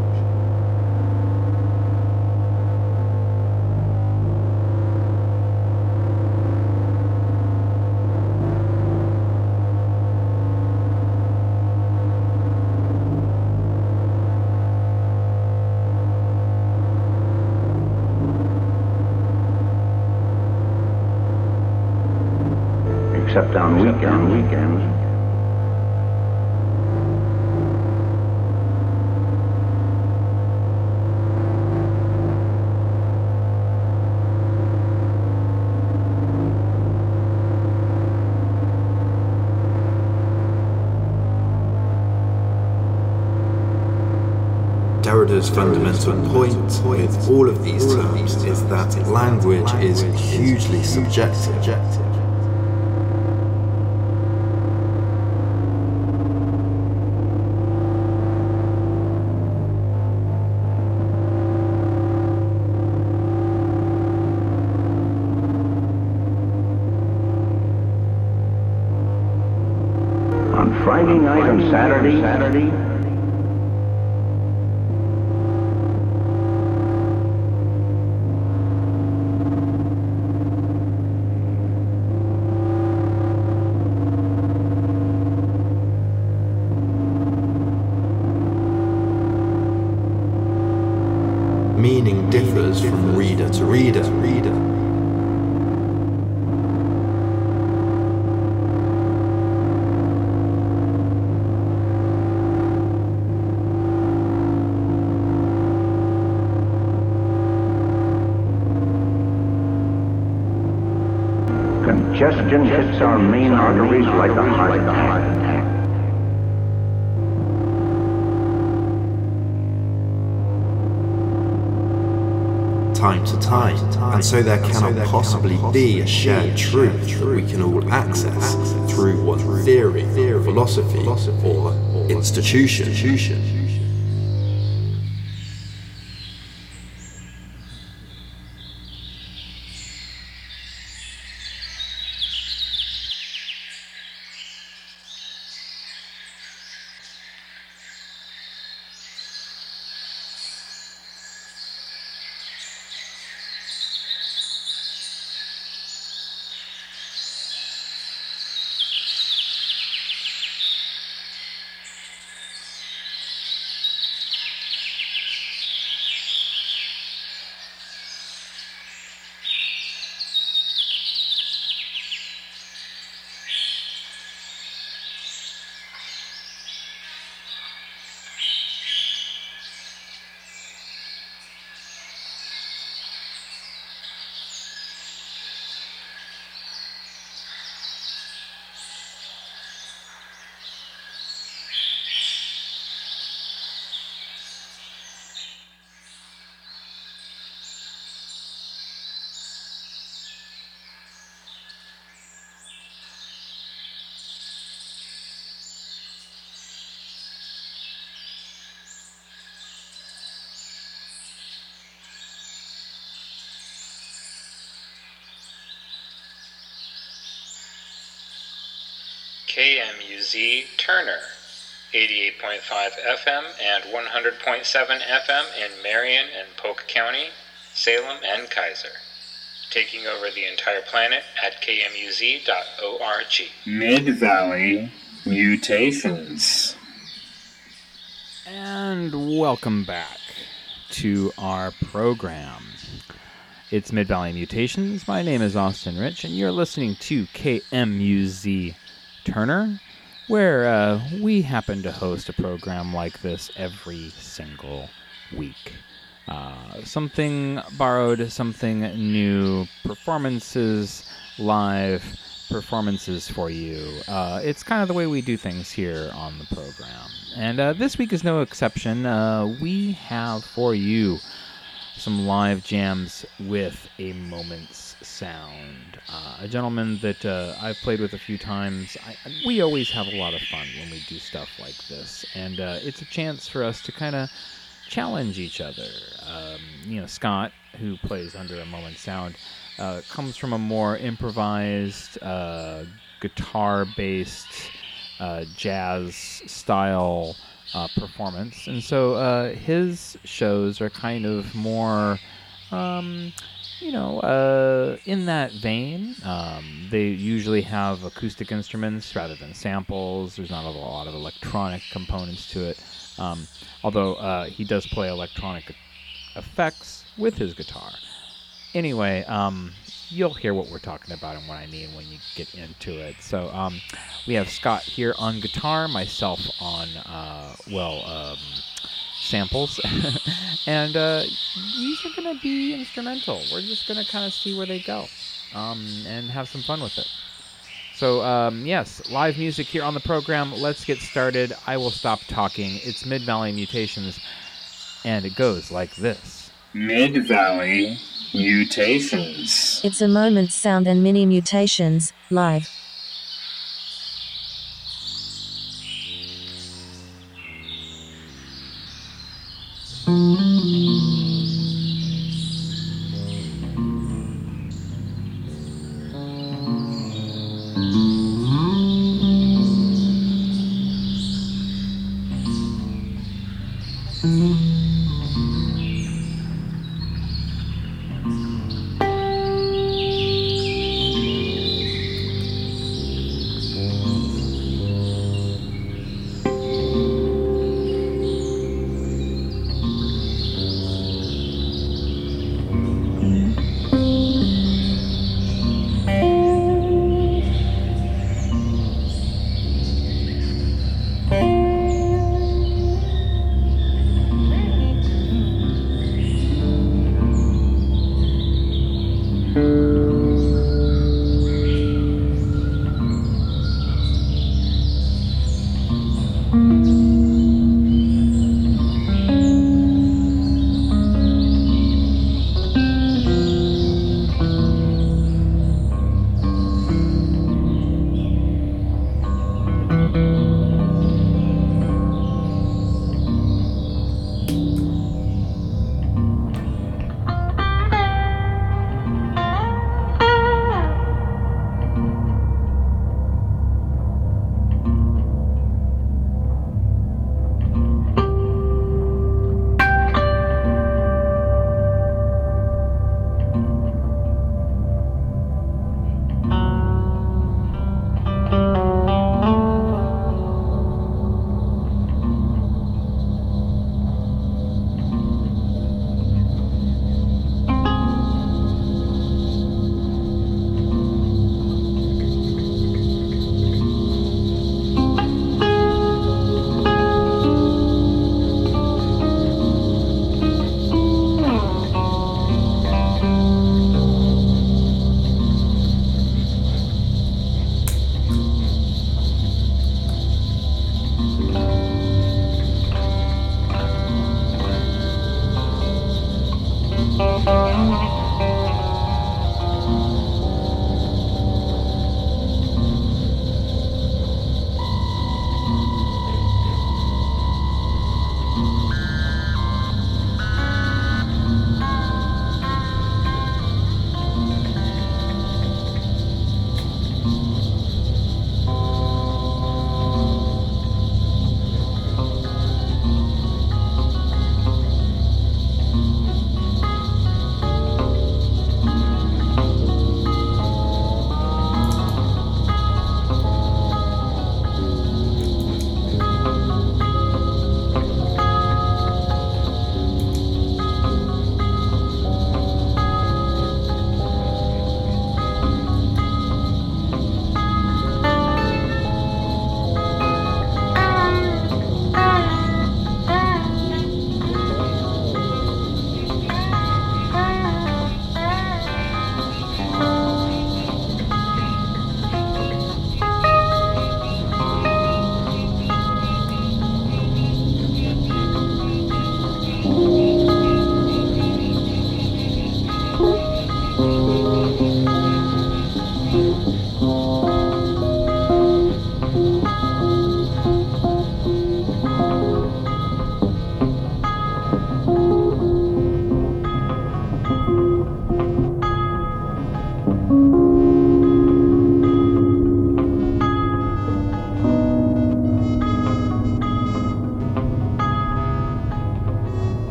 Fundamental point with all of these terms is that language is hugely subjective. Like a heart attack. time to time, and so there cannot possibly be a shared truth that we can all access through one theory, philosophy, or institution. KMUZ Turner, 88.5 FM and 100.7 FM in Marion and Polk County, Salem, and Keizer. Taking over the entire planet at kmuz.org. Mid Valley Mutations. And welcome back to our program. It's Mid Valley Mutations. My name is Austin Rich, and you're listening to KMUZ Turner, where uh, we happen to host a program like this every single week. Uh, something borrowed, something new, performances, live performances for you. Uh, it's kind of the way we do things here on the program. And uh, this week is no exception. Uh, we have for you some live jams with a moment's sound. Uh, a gentleman that uh, I've played with a few times. I, we always have a lot of fun when we do stuff like this, and uh, it's a chance for us to kind of challenge each other. Um, you know, Scott, who plays under a moment sound, uh, comes from a more improvised, uh, guitar-based, uh, jazz style uh, performance, and so his shows are kind of more, um, you know, uh, in that vein. Um, they usually have acoustic instruments rather than samples. There's not a lot of electronic components to it, um, although uh, he does play electronic effects with his guitar. Anyway, um, you'll hear what we're talking about and what I mean when you get into it. So um, we have Scott here on guitar, myself on uh, well um, samples, and uh, these are going to be instrumental. We're just going to kind of see where they go um, and have some fun with it. So um, yes, live music here on the program. Let's get started. I will stop talking. It's Mid Valley Mutations, and it goes like this. Mid Valley Mutations. It's a moment sound and mini mutations, live.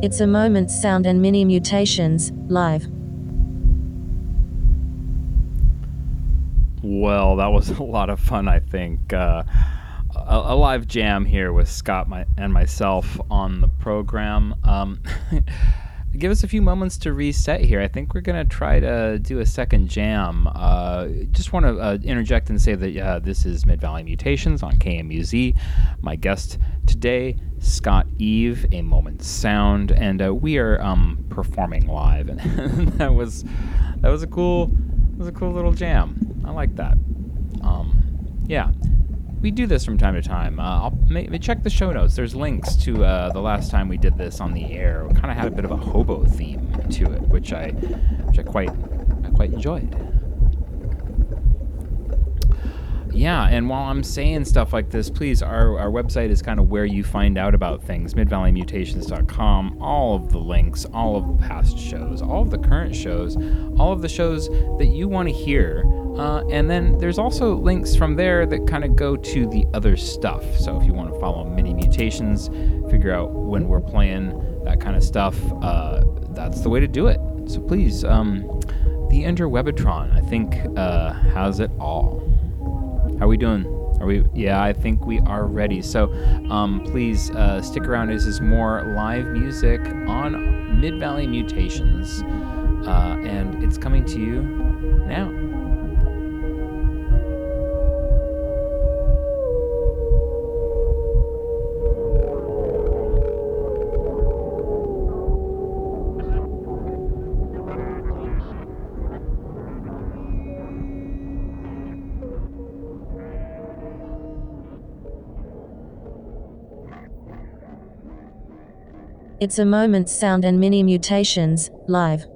It's a moment sound and mini mutations, live. Well, that was a lot of fun, I think. Uh, a, a live jam here with Scott my, and myself on the program. Um, give us a few moments to reset here. I think we're going to try to do a second jam. Uh, just want to uh, interject and say that uh, this is Mid Valley Mutations on KMUZ. My guest today, Scott Eave, A Moment Sound, and uh, we are um, performing live. And that was that was a cool that was a cool little jam. I like that. Um, yeah we do this from time to time. Uh, I'll ma- check the show notes. There's links to uh, the last time we did this on the air. Kind of had a bit of a hobo theme to it, which I, which I quite, I quite enjoyed. Yeah, and while I'm saying stuff like this, please, our, our website is kind of where you find out about things. MidValleyMutations.com. All of the links, all of the past shows, all of the current shows, all of the shows that you want to hear uh, and then there's also links from there that kind of go to the other stuff. So if you want to follow mini mutations, figure out when we're playing, that kind of stuff, uh, that's the way to do it. So please, um, the Interwebitron, I think, uh, has it all. How are we doing? Are we? Yeah, I think we are ready. So um, please uh, stick around. This is more live music on Mid Valley Mutations, uh, and it's coming to you now. It's a moment sound and mini mutations, live.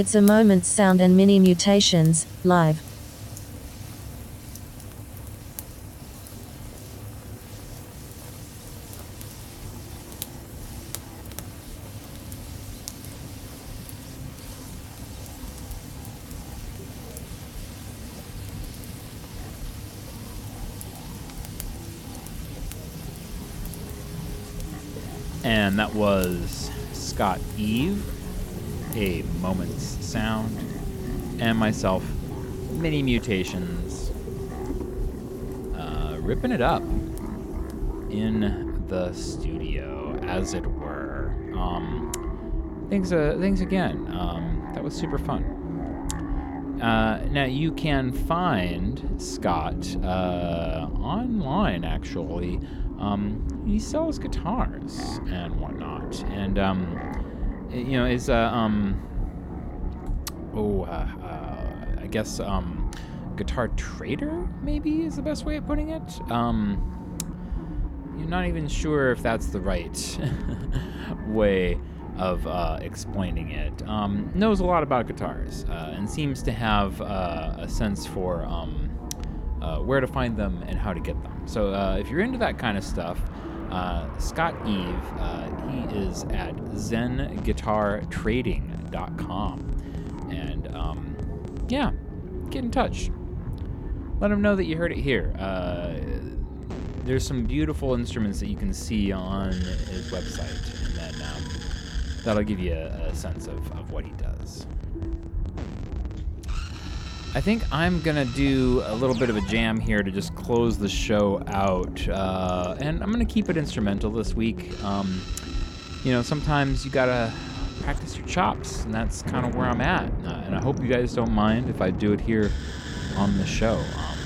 It's a moment sound and mini mutations, live. And that was Scott Eave, a moment's sound, and myself, mini mutations, uh, ripping it up in the studio, as it were. Um, thanks, uh, thanks again. Um, that was super fun. Uh, now you can find Scott uh, online. Actually, um, he sells guitars and whatnot, and um, you know is uh, um, oh uh, guess um, guitar trader maybe is the best way of putting it. Um, you're not even sure if that's the right way of uh, explaining it. Um, knows a lot about guitars uh, and seems to have uh, a sense for um, uh, where to find them and how to get them. So uh, if you're into that kind of stuff, uh, Scott Eave, he is at zenguitartrading.com. Get in touch. Let him know that you heard it here. there's some beautiful instruments that you can see on his website, and then um, that'll give you a, a sense of, of what he does. I think I'm gonna do a little bit of a jam here to just close the show out, uh, and I'm gonna keep it instrumental this week. Um, you know, sometimes you gotta practice your chops, and that's kind of where I'm at. Uh, and I hope you guys don't mind if I do it here on the show. Um,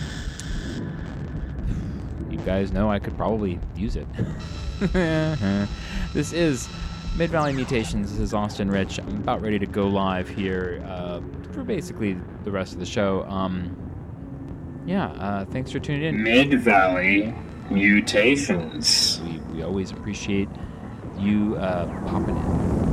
you guys know I could probably use it. this is Mid Valley Mutations. This is Austin Rich. I'm about ready to go live here uh, for basically the rest of the show. Um, yeah, uh, thanks for tuning in. Mid Valley Mutations. We, we always appreciate you uh, popping in.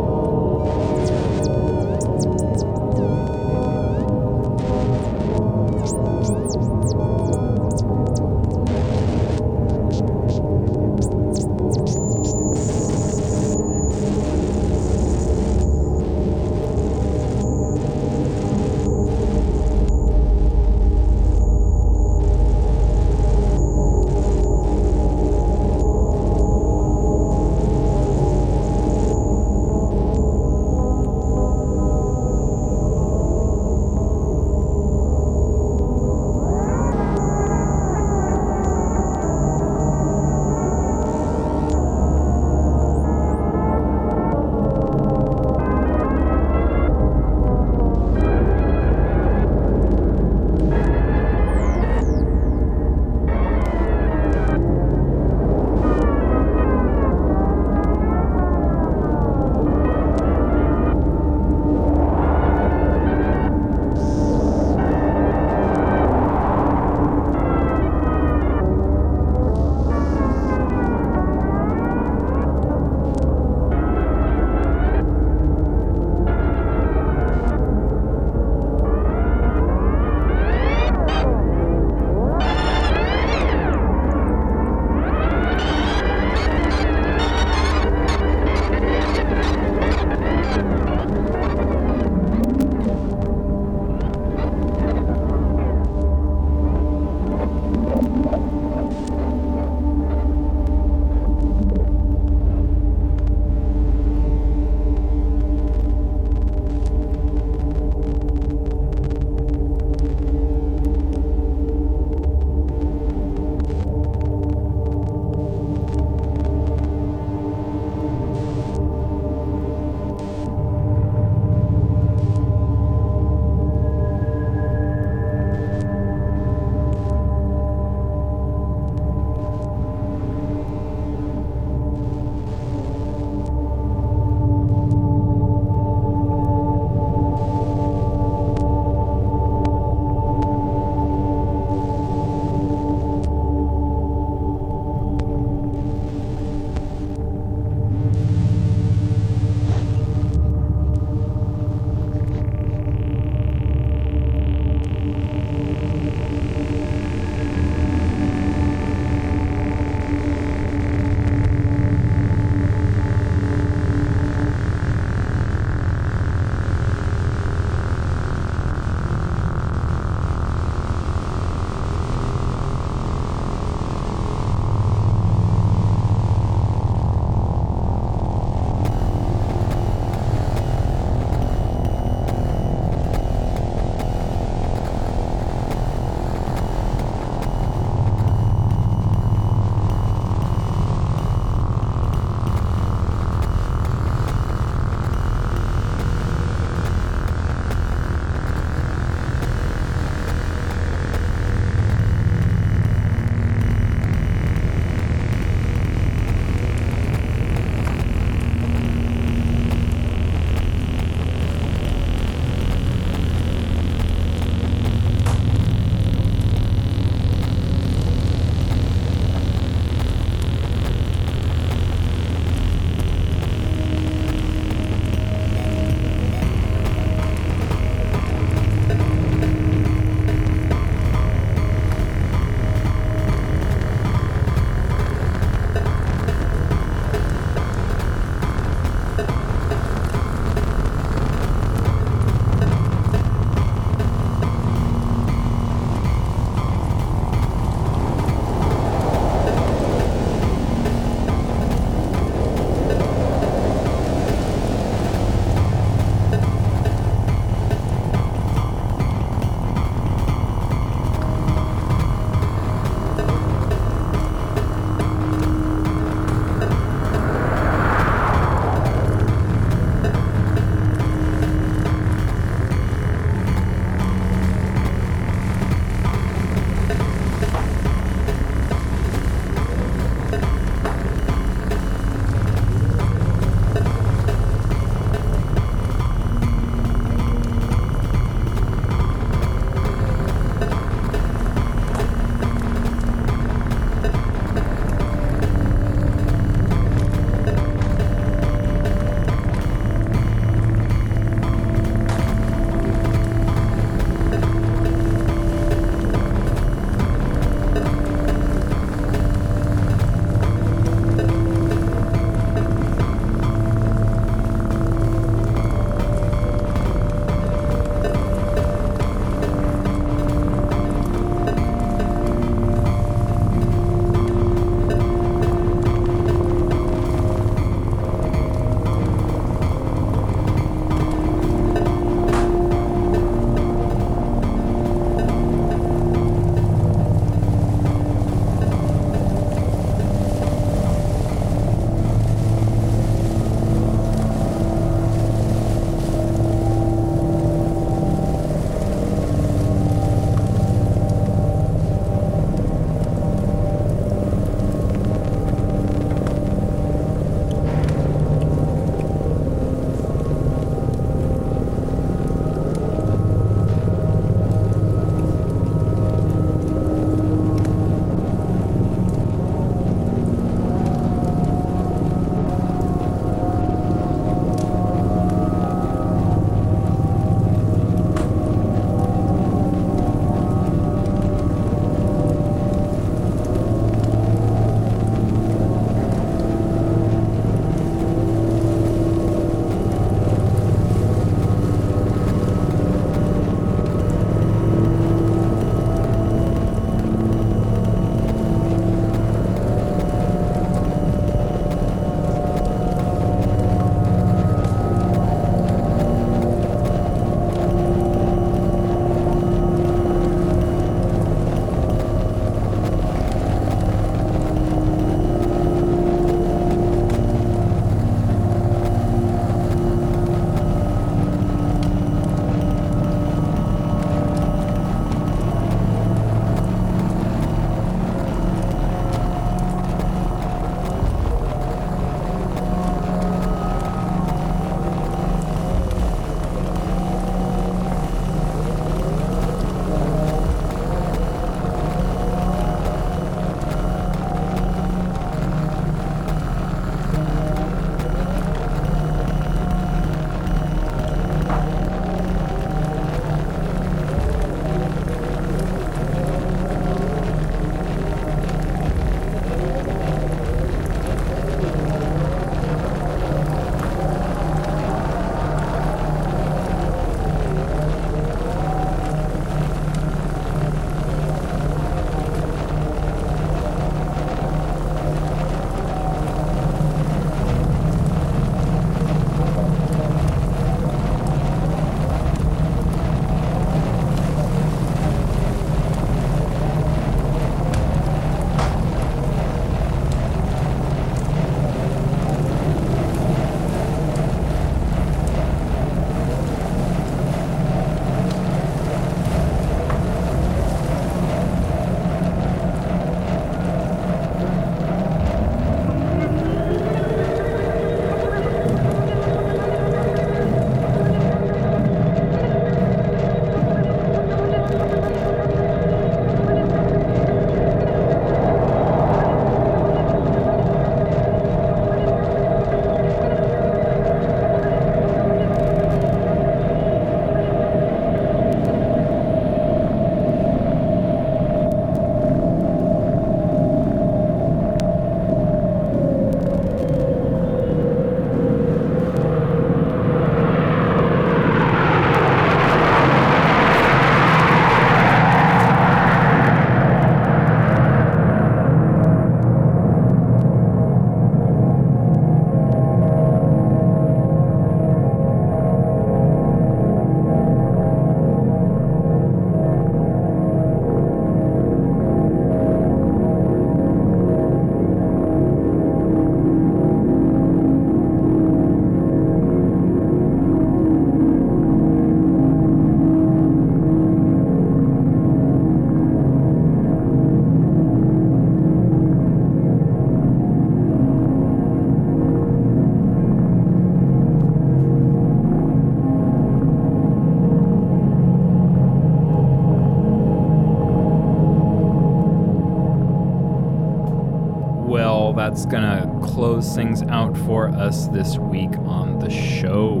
Things out for us this week on the show.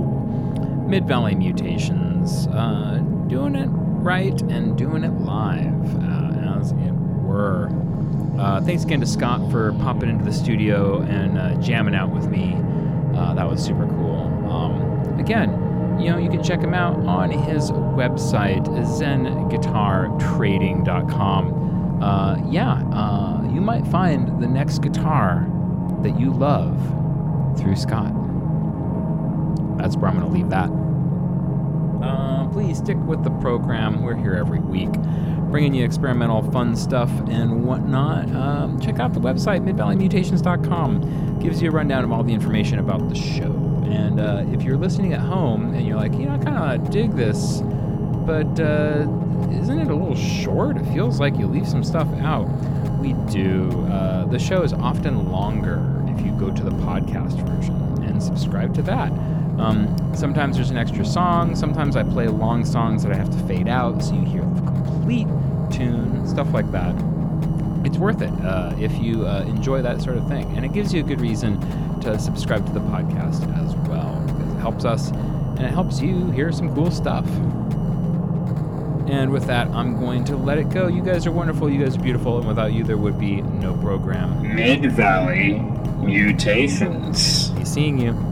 Mid Valley Mutations, uh, doing it right and doing it live, uh, as it were. Uh, thanks again to Scott for popping into the studio and uh, jamming out with me. Uh, that was super cool. Um, again, you know, you can check him out on his website, zenguitartrading.com. Uh, yeah, uh, you might find the next guitar that you love through Scott. That's where I'm going to leave that. Uh, please stick with the program. We're here every week, bringing you experimental fun stuff and whatnot. Um, check out the website, midvalleymutations.com. Gives you a rundown of all the information about the show. And uh, if you're listening at home and you're like, you know, I kind of dig this, but uh, isn't it a little short? It feels like you leave some stuff out. We do. Uh, the show is often longer go to the podcast version and subscribe to that. Um, sometimes there's an extra song. Sometimes I play long songs that I have to fade out so you hear the complete tune, stuff like that. It's worth it uh, if you uh, enjoy that sort of thing. And it gives you a good reason to subscribe to the podcast as well because it helps us and it helps you hear some cool stuff. And with that, I'm going to let it go. You guys are wonderful. You guys are beautiful. And without you, there would be no program. Mid Valley Mutations. Be seeing you.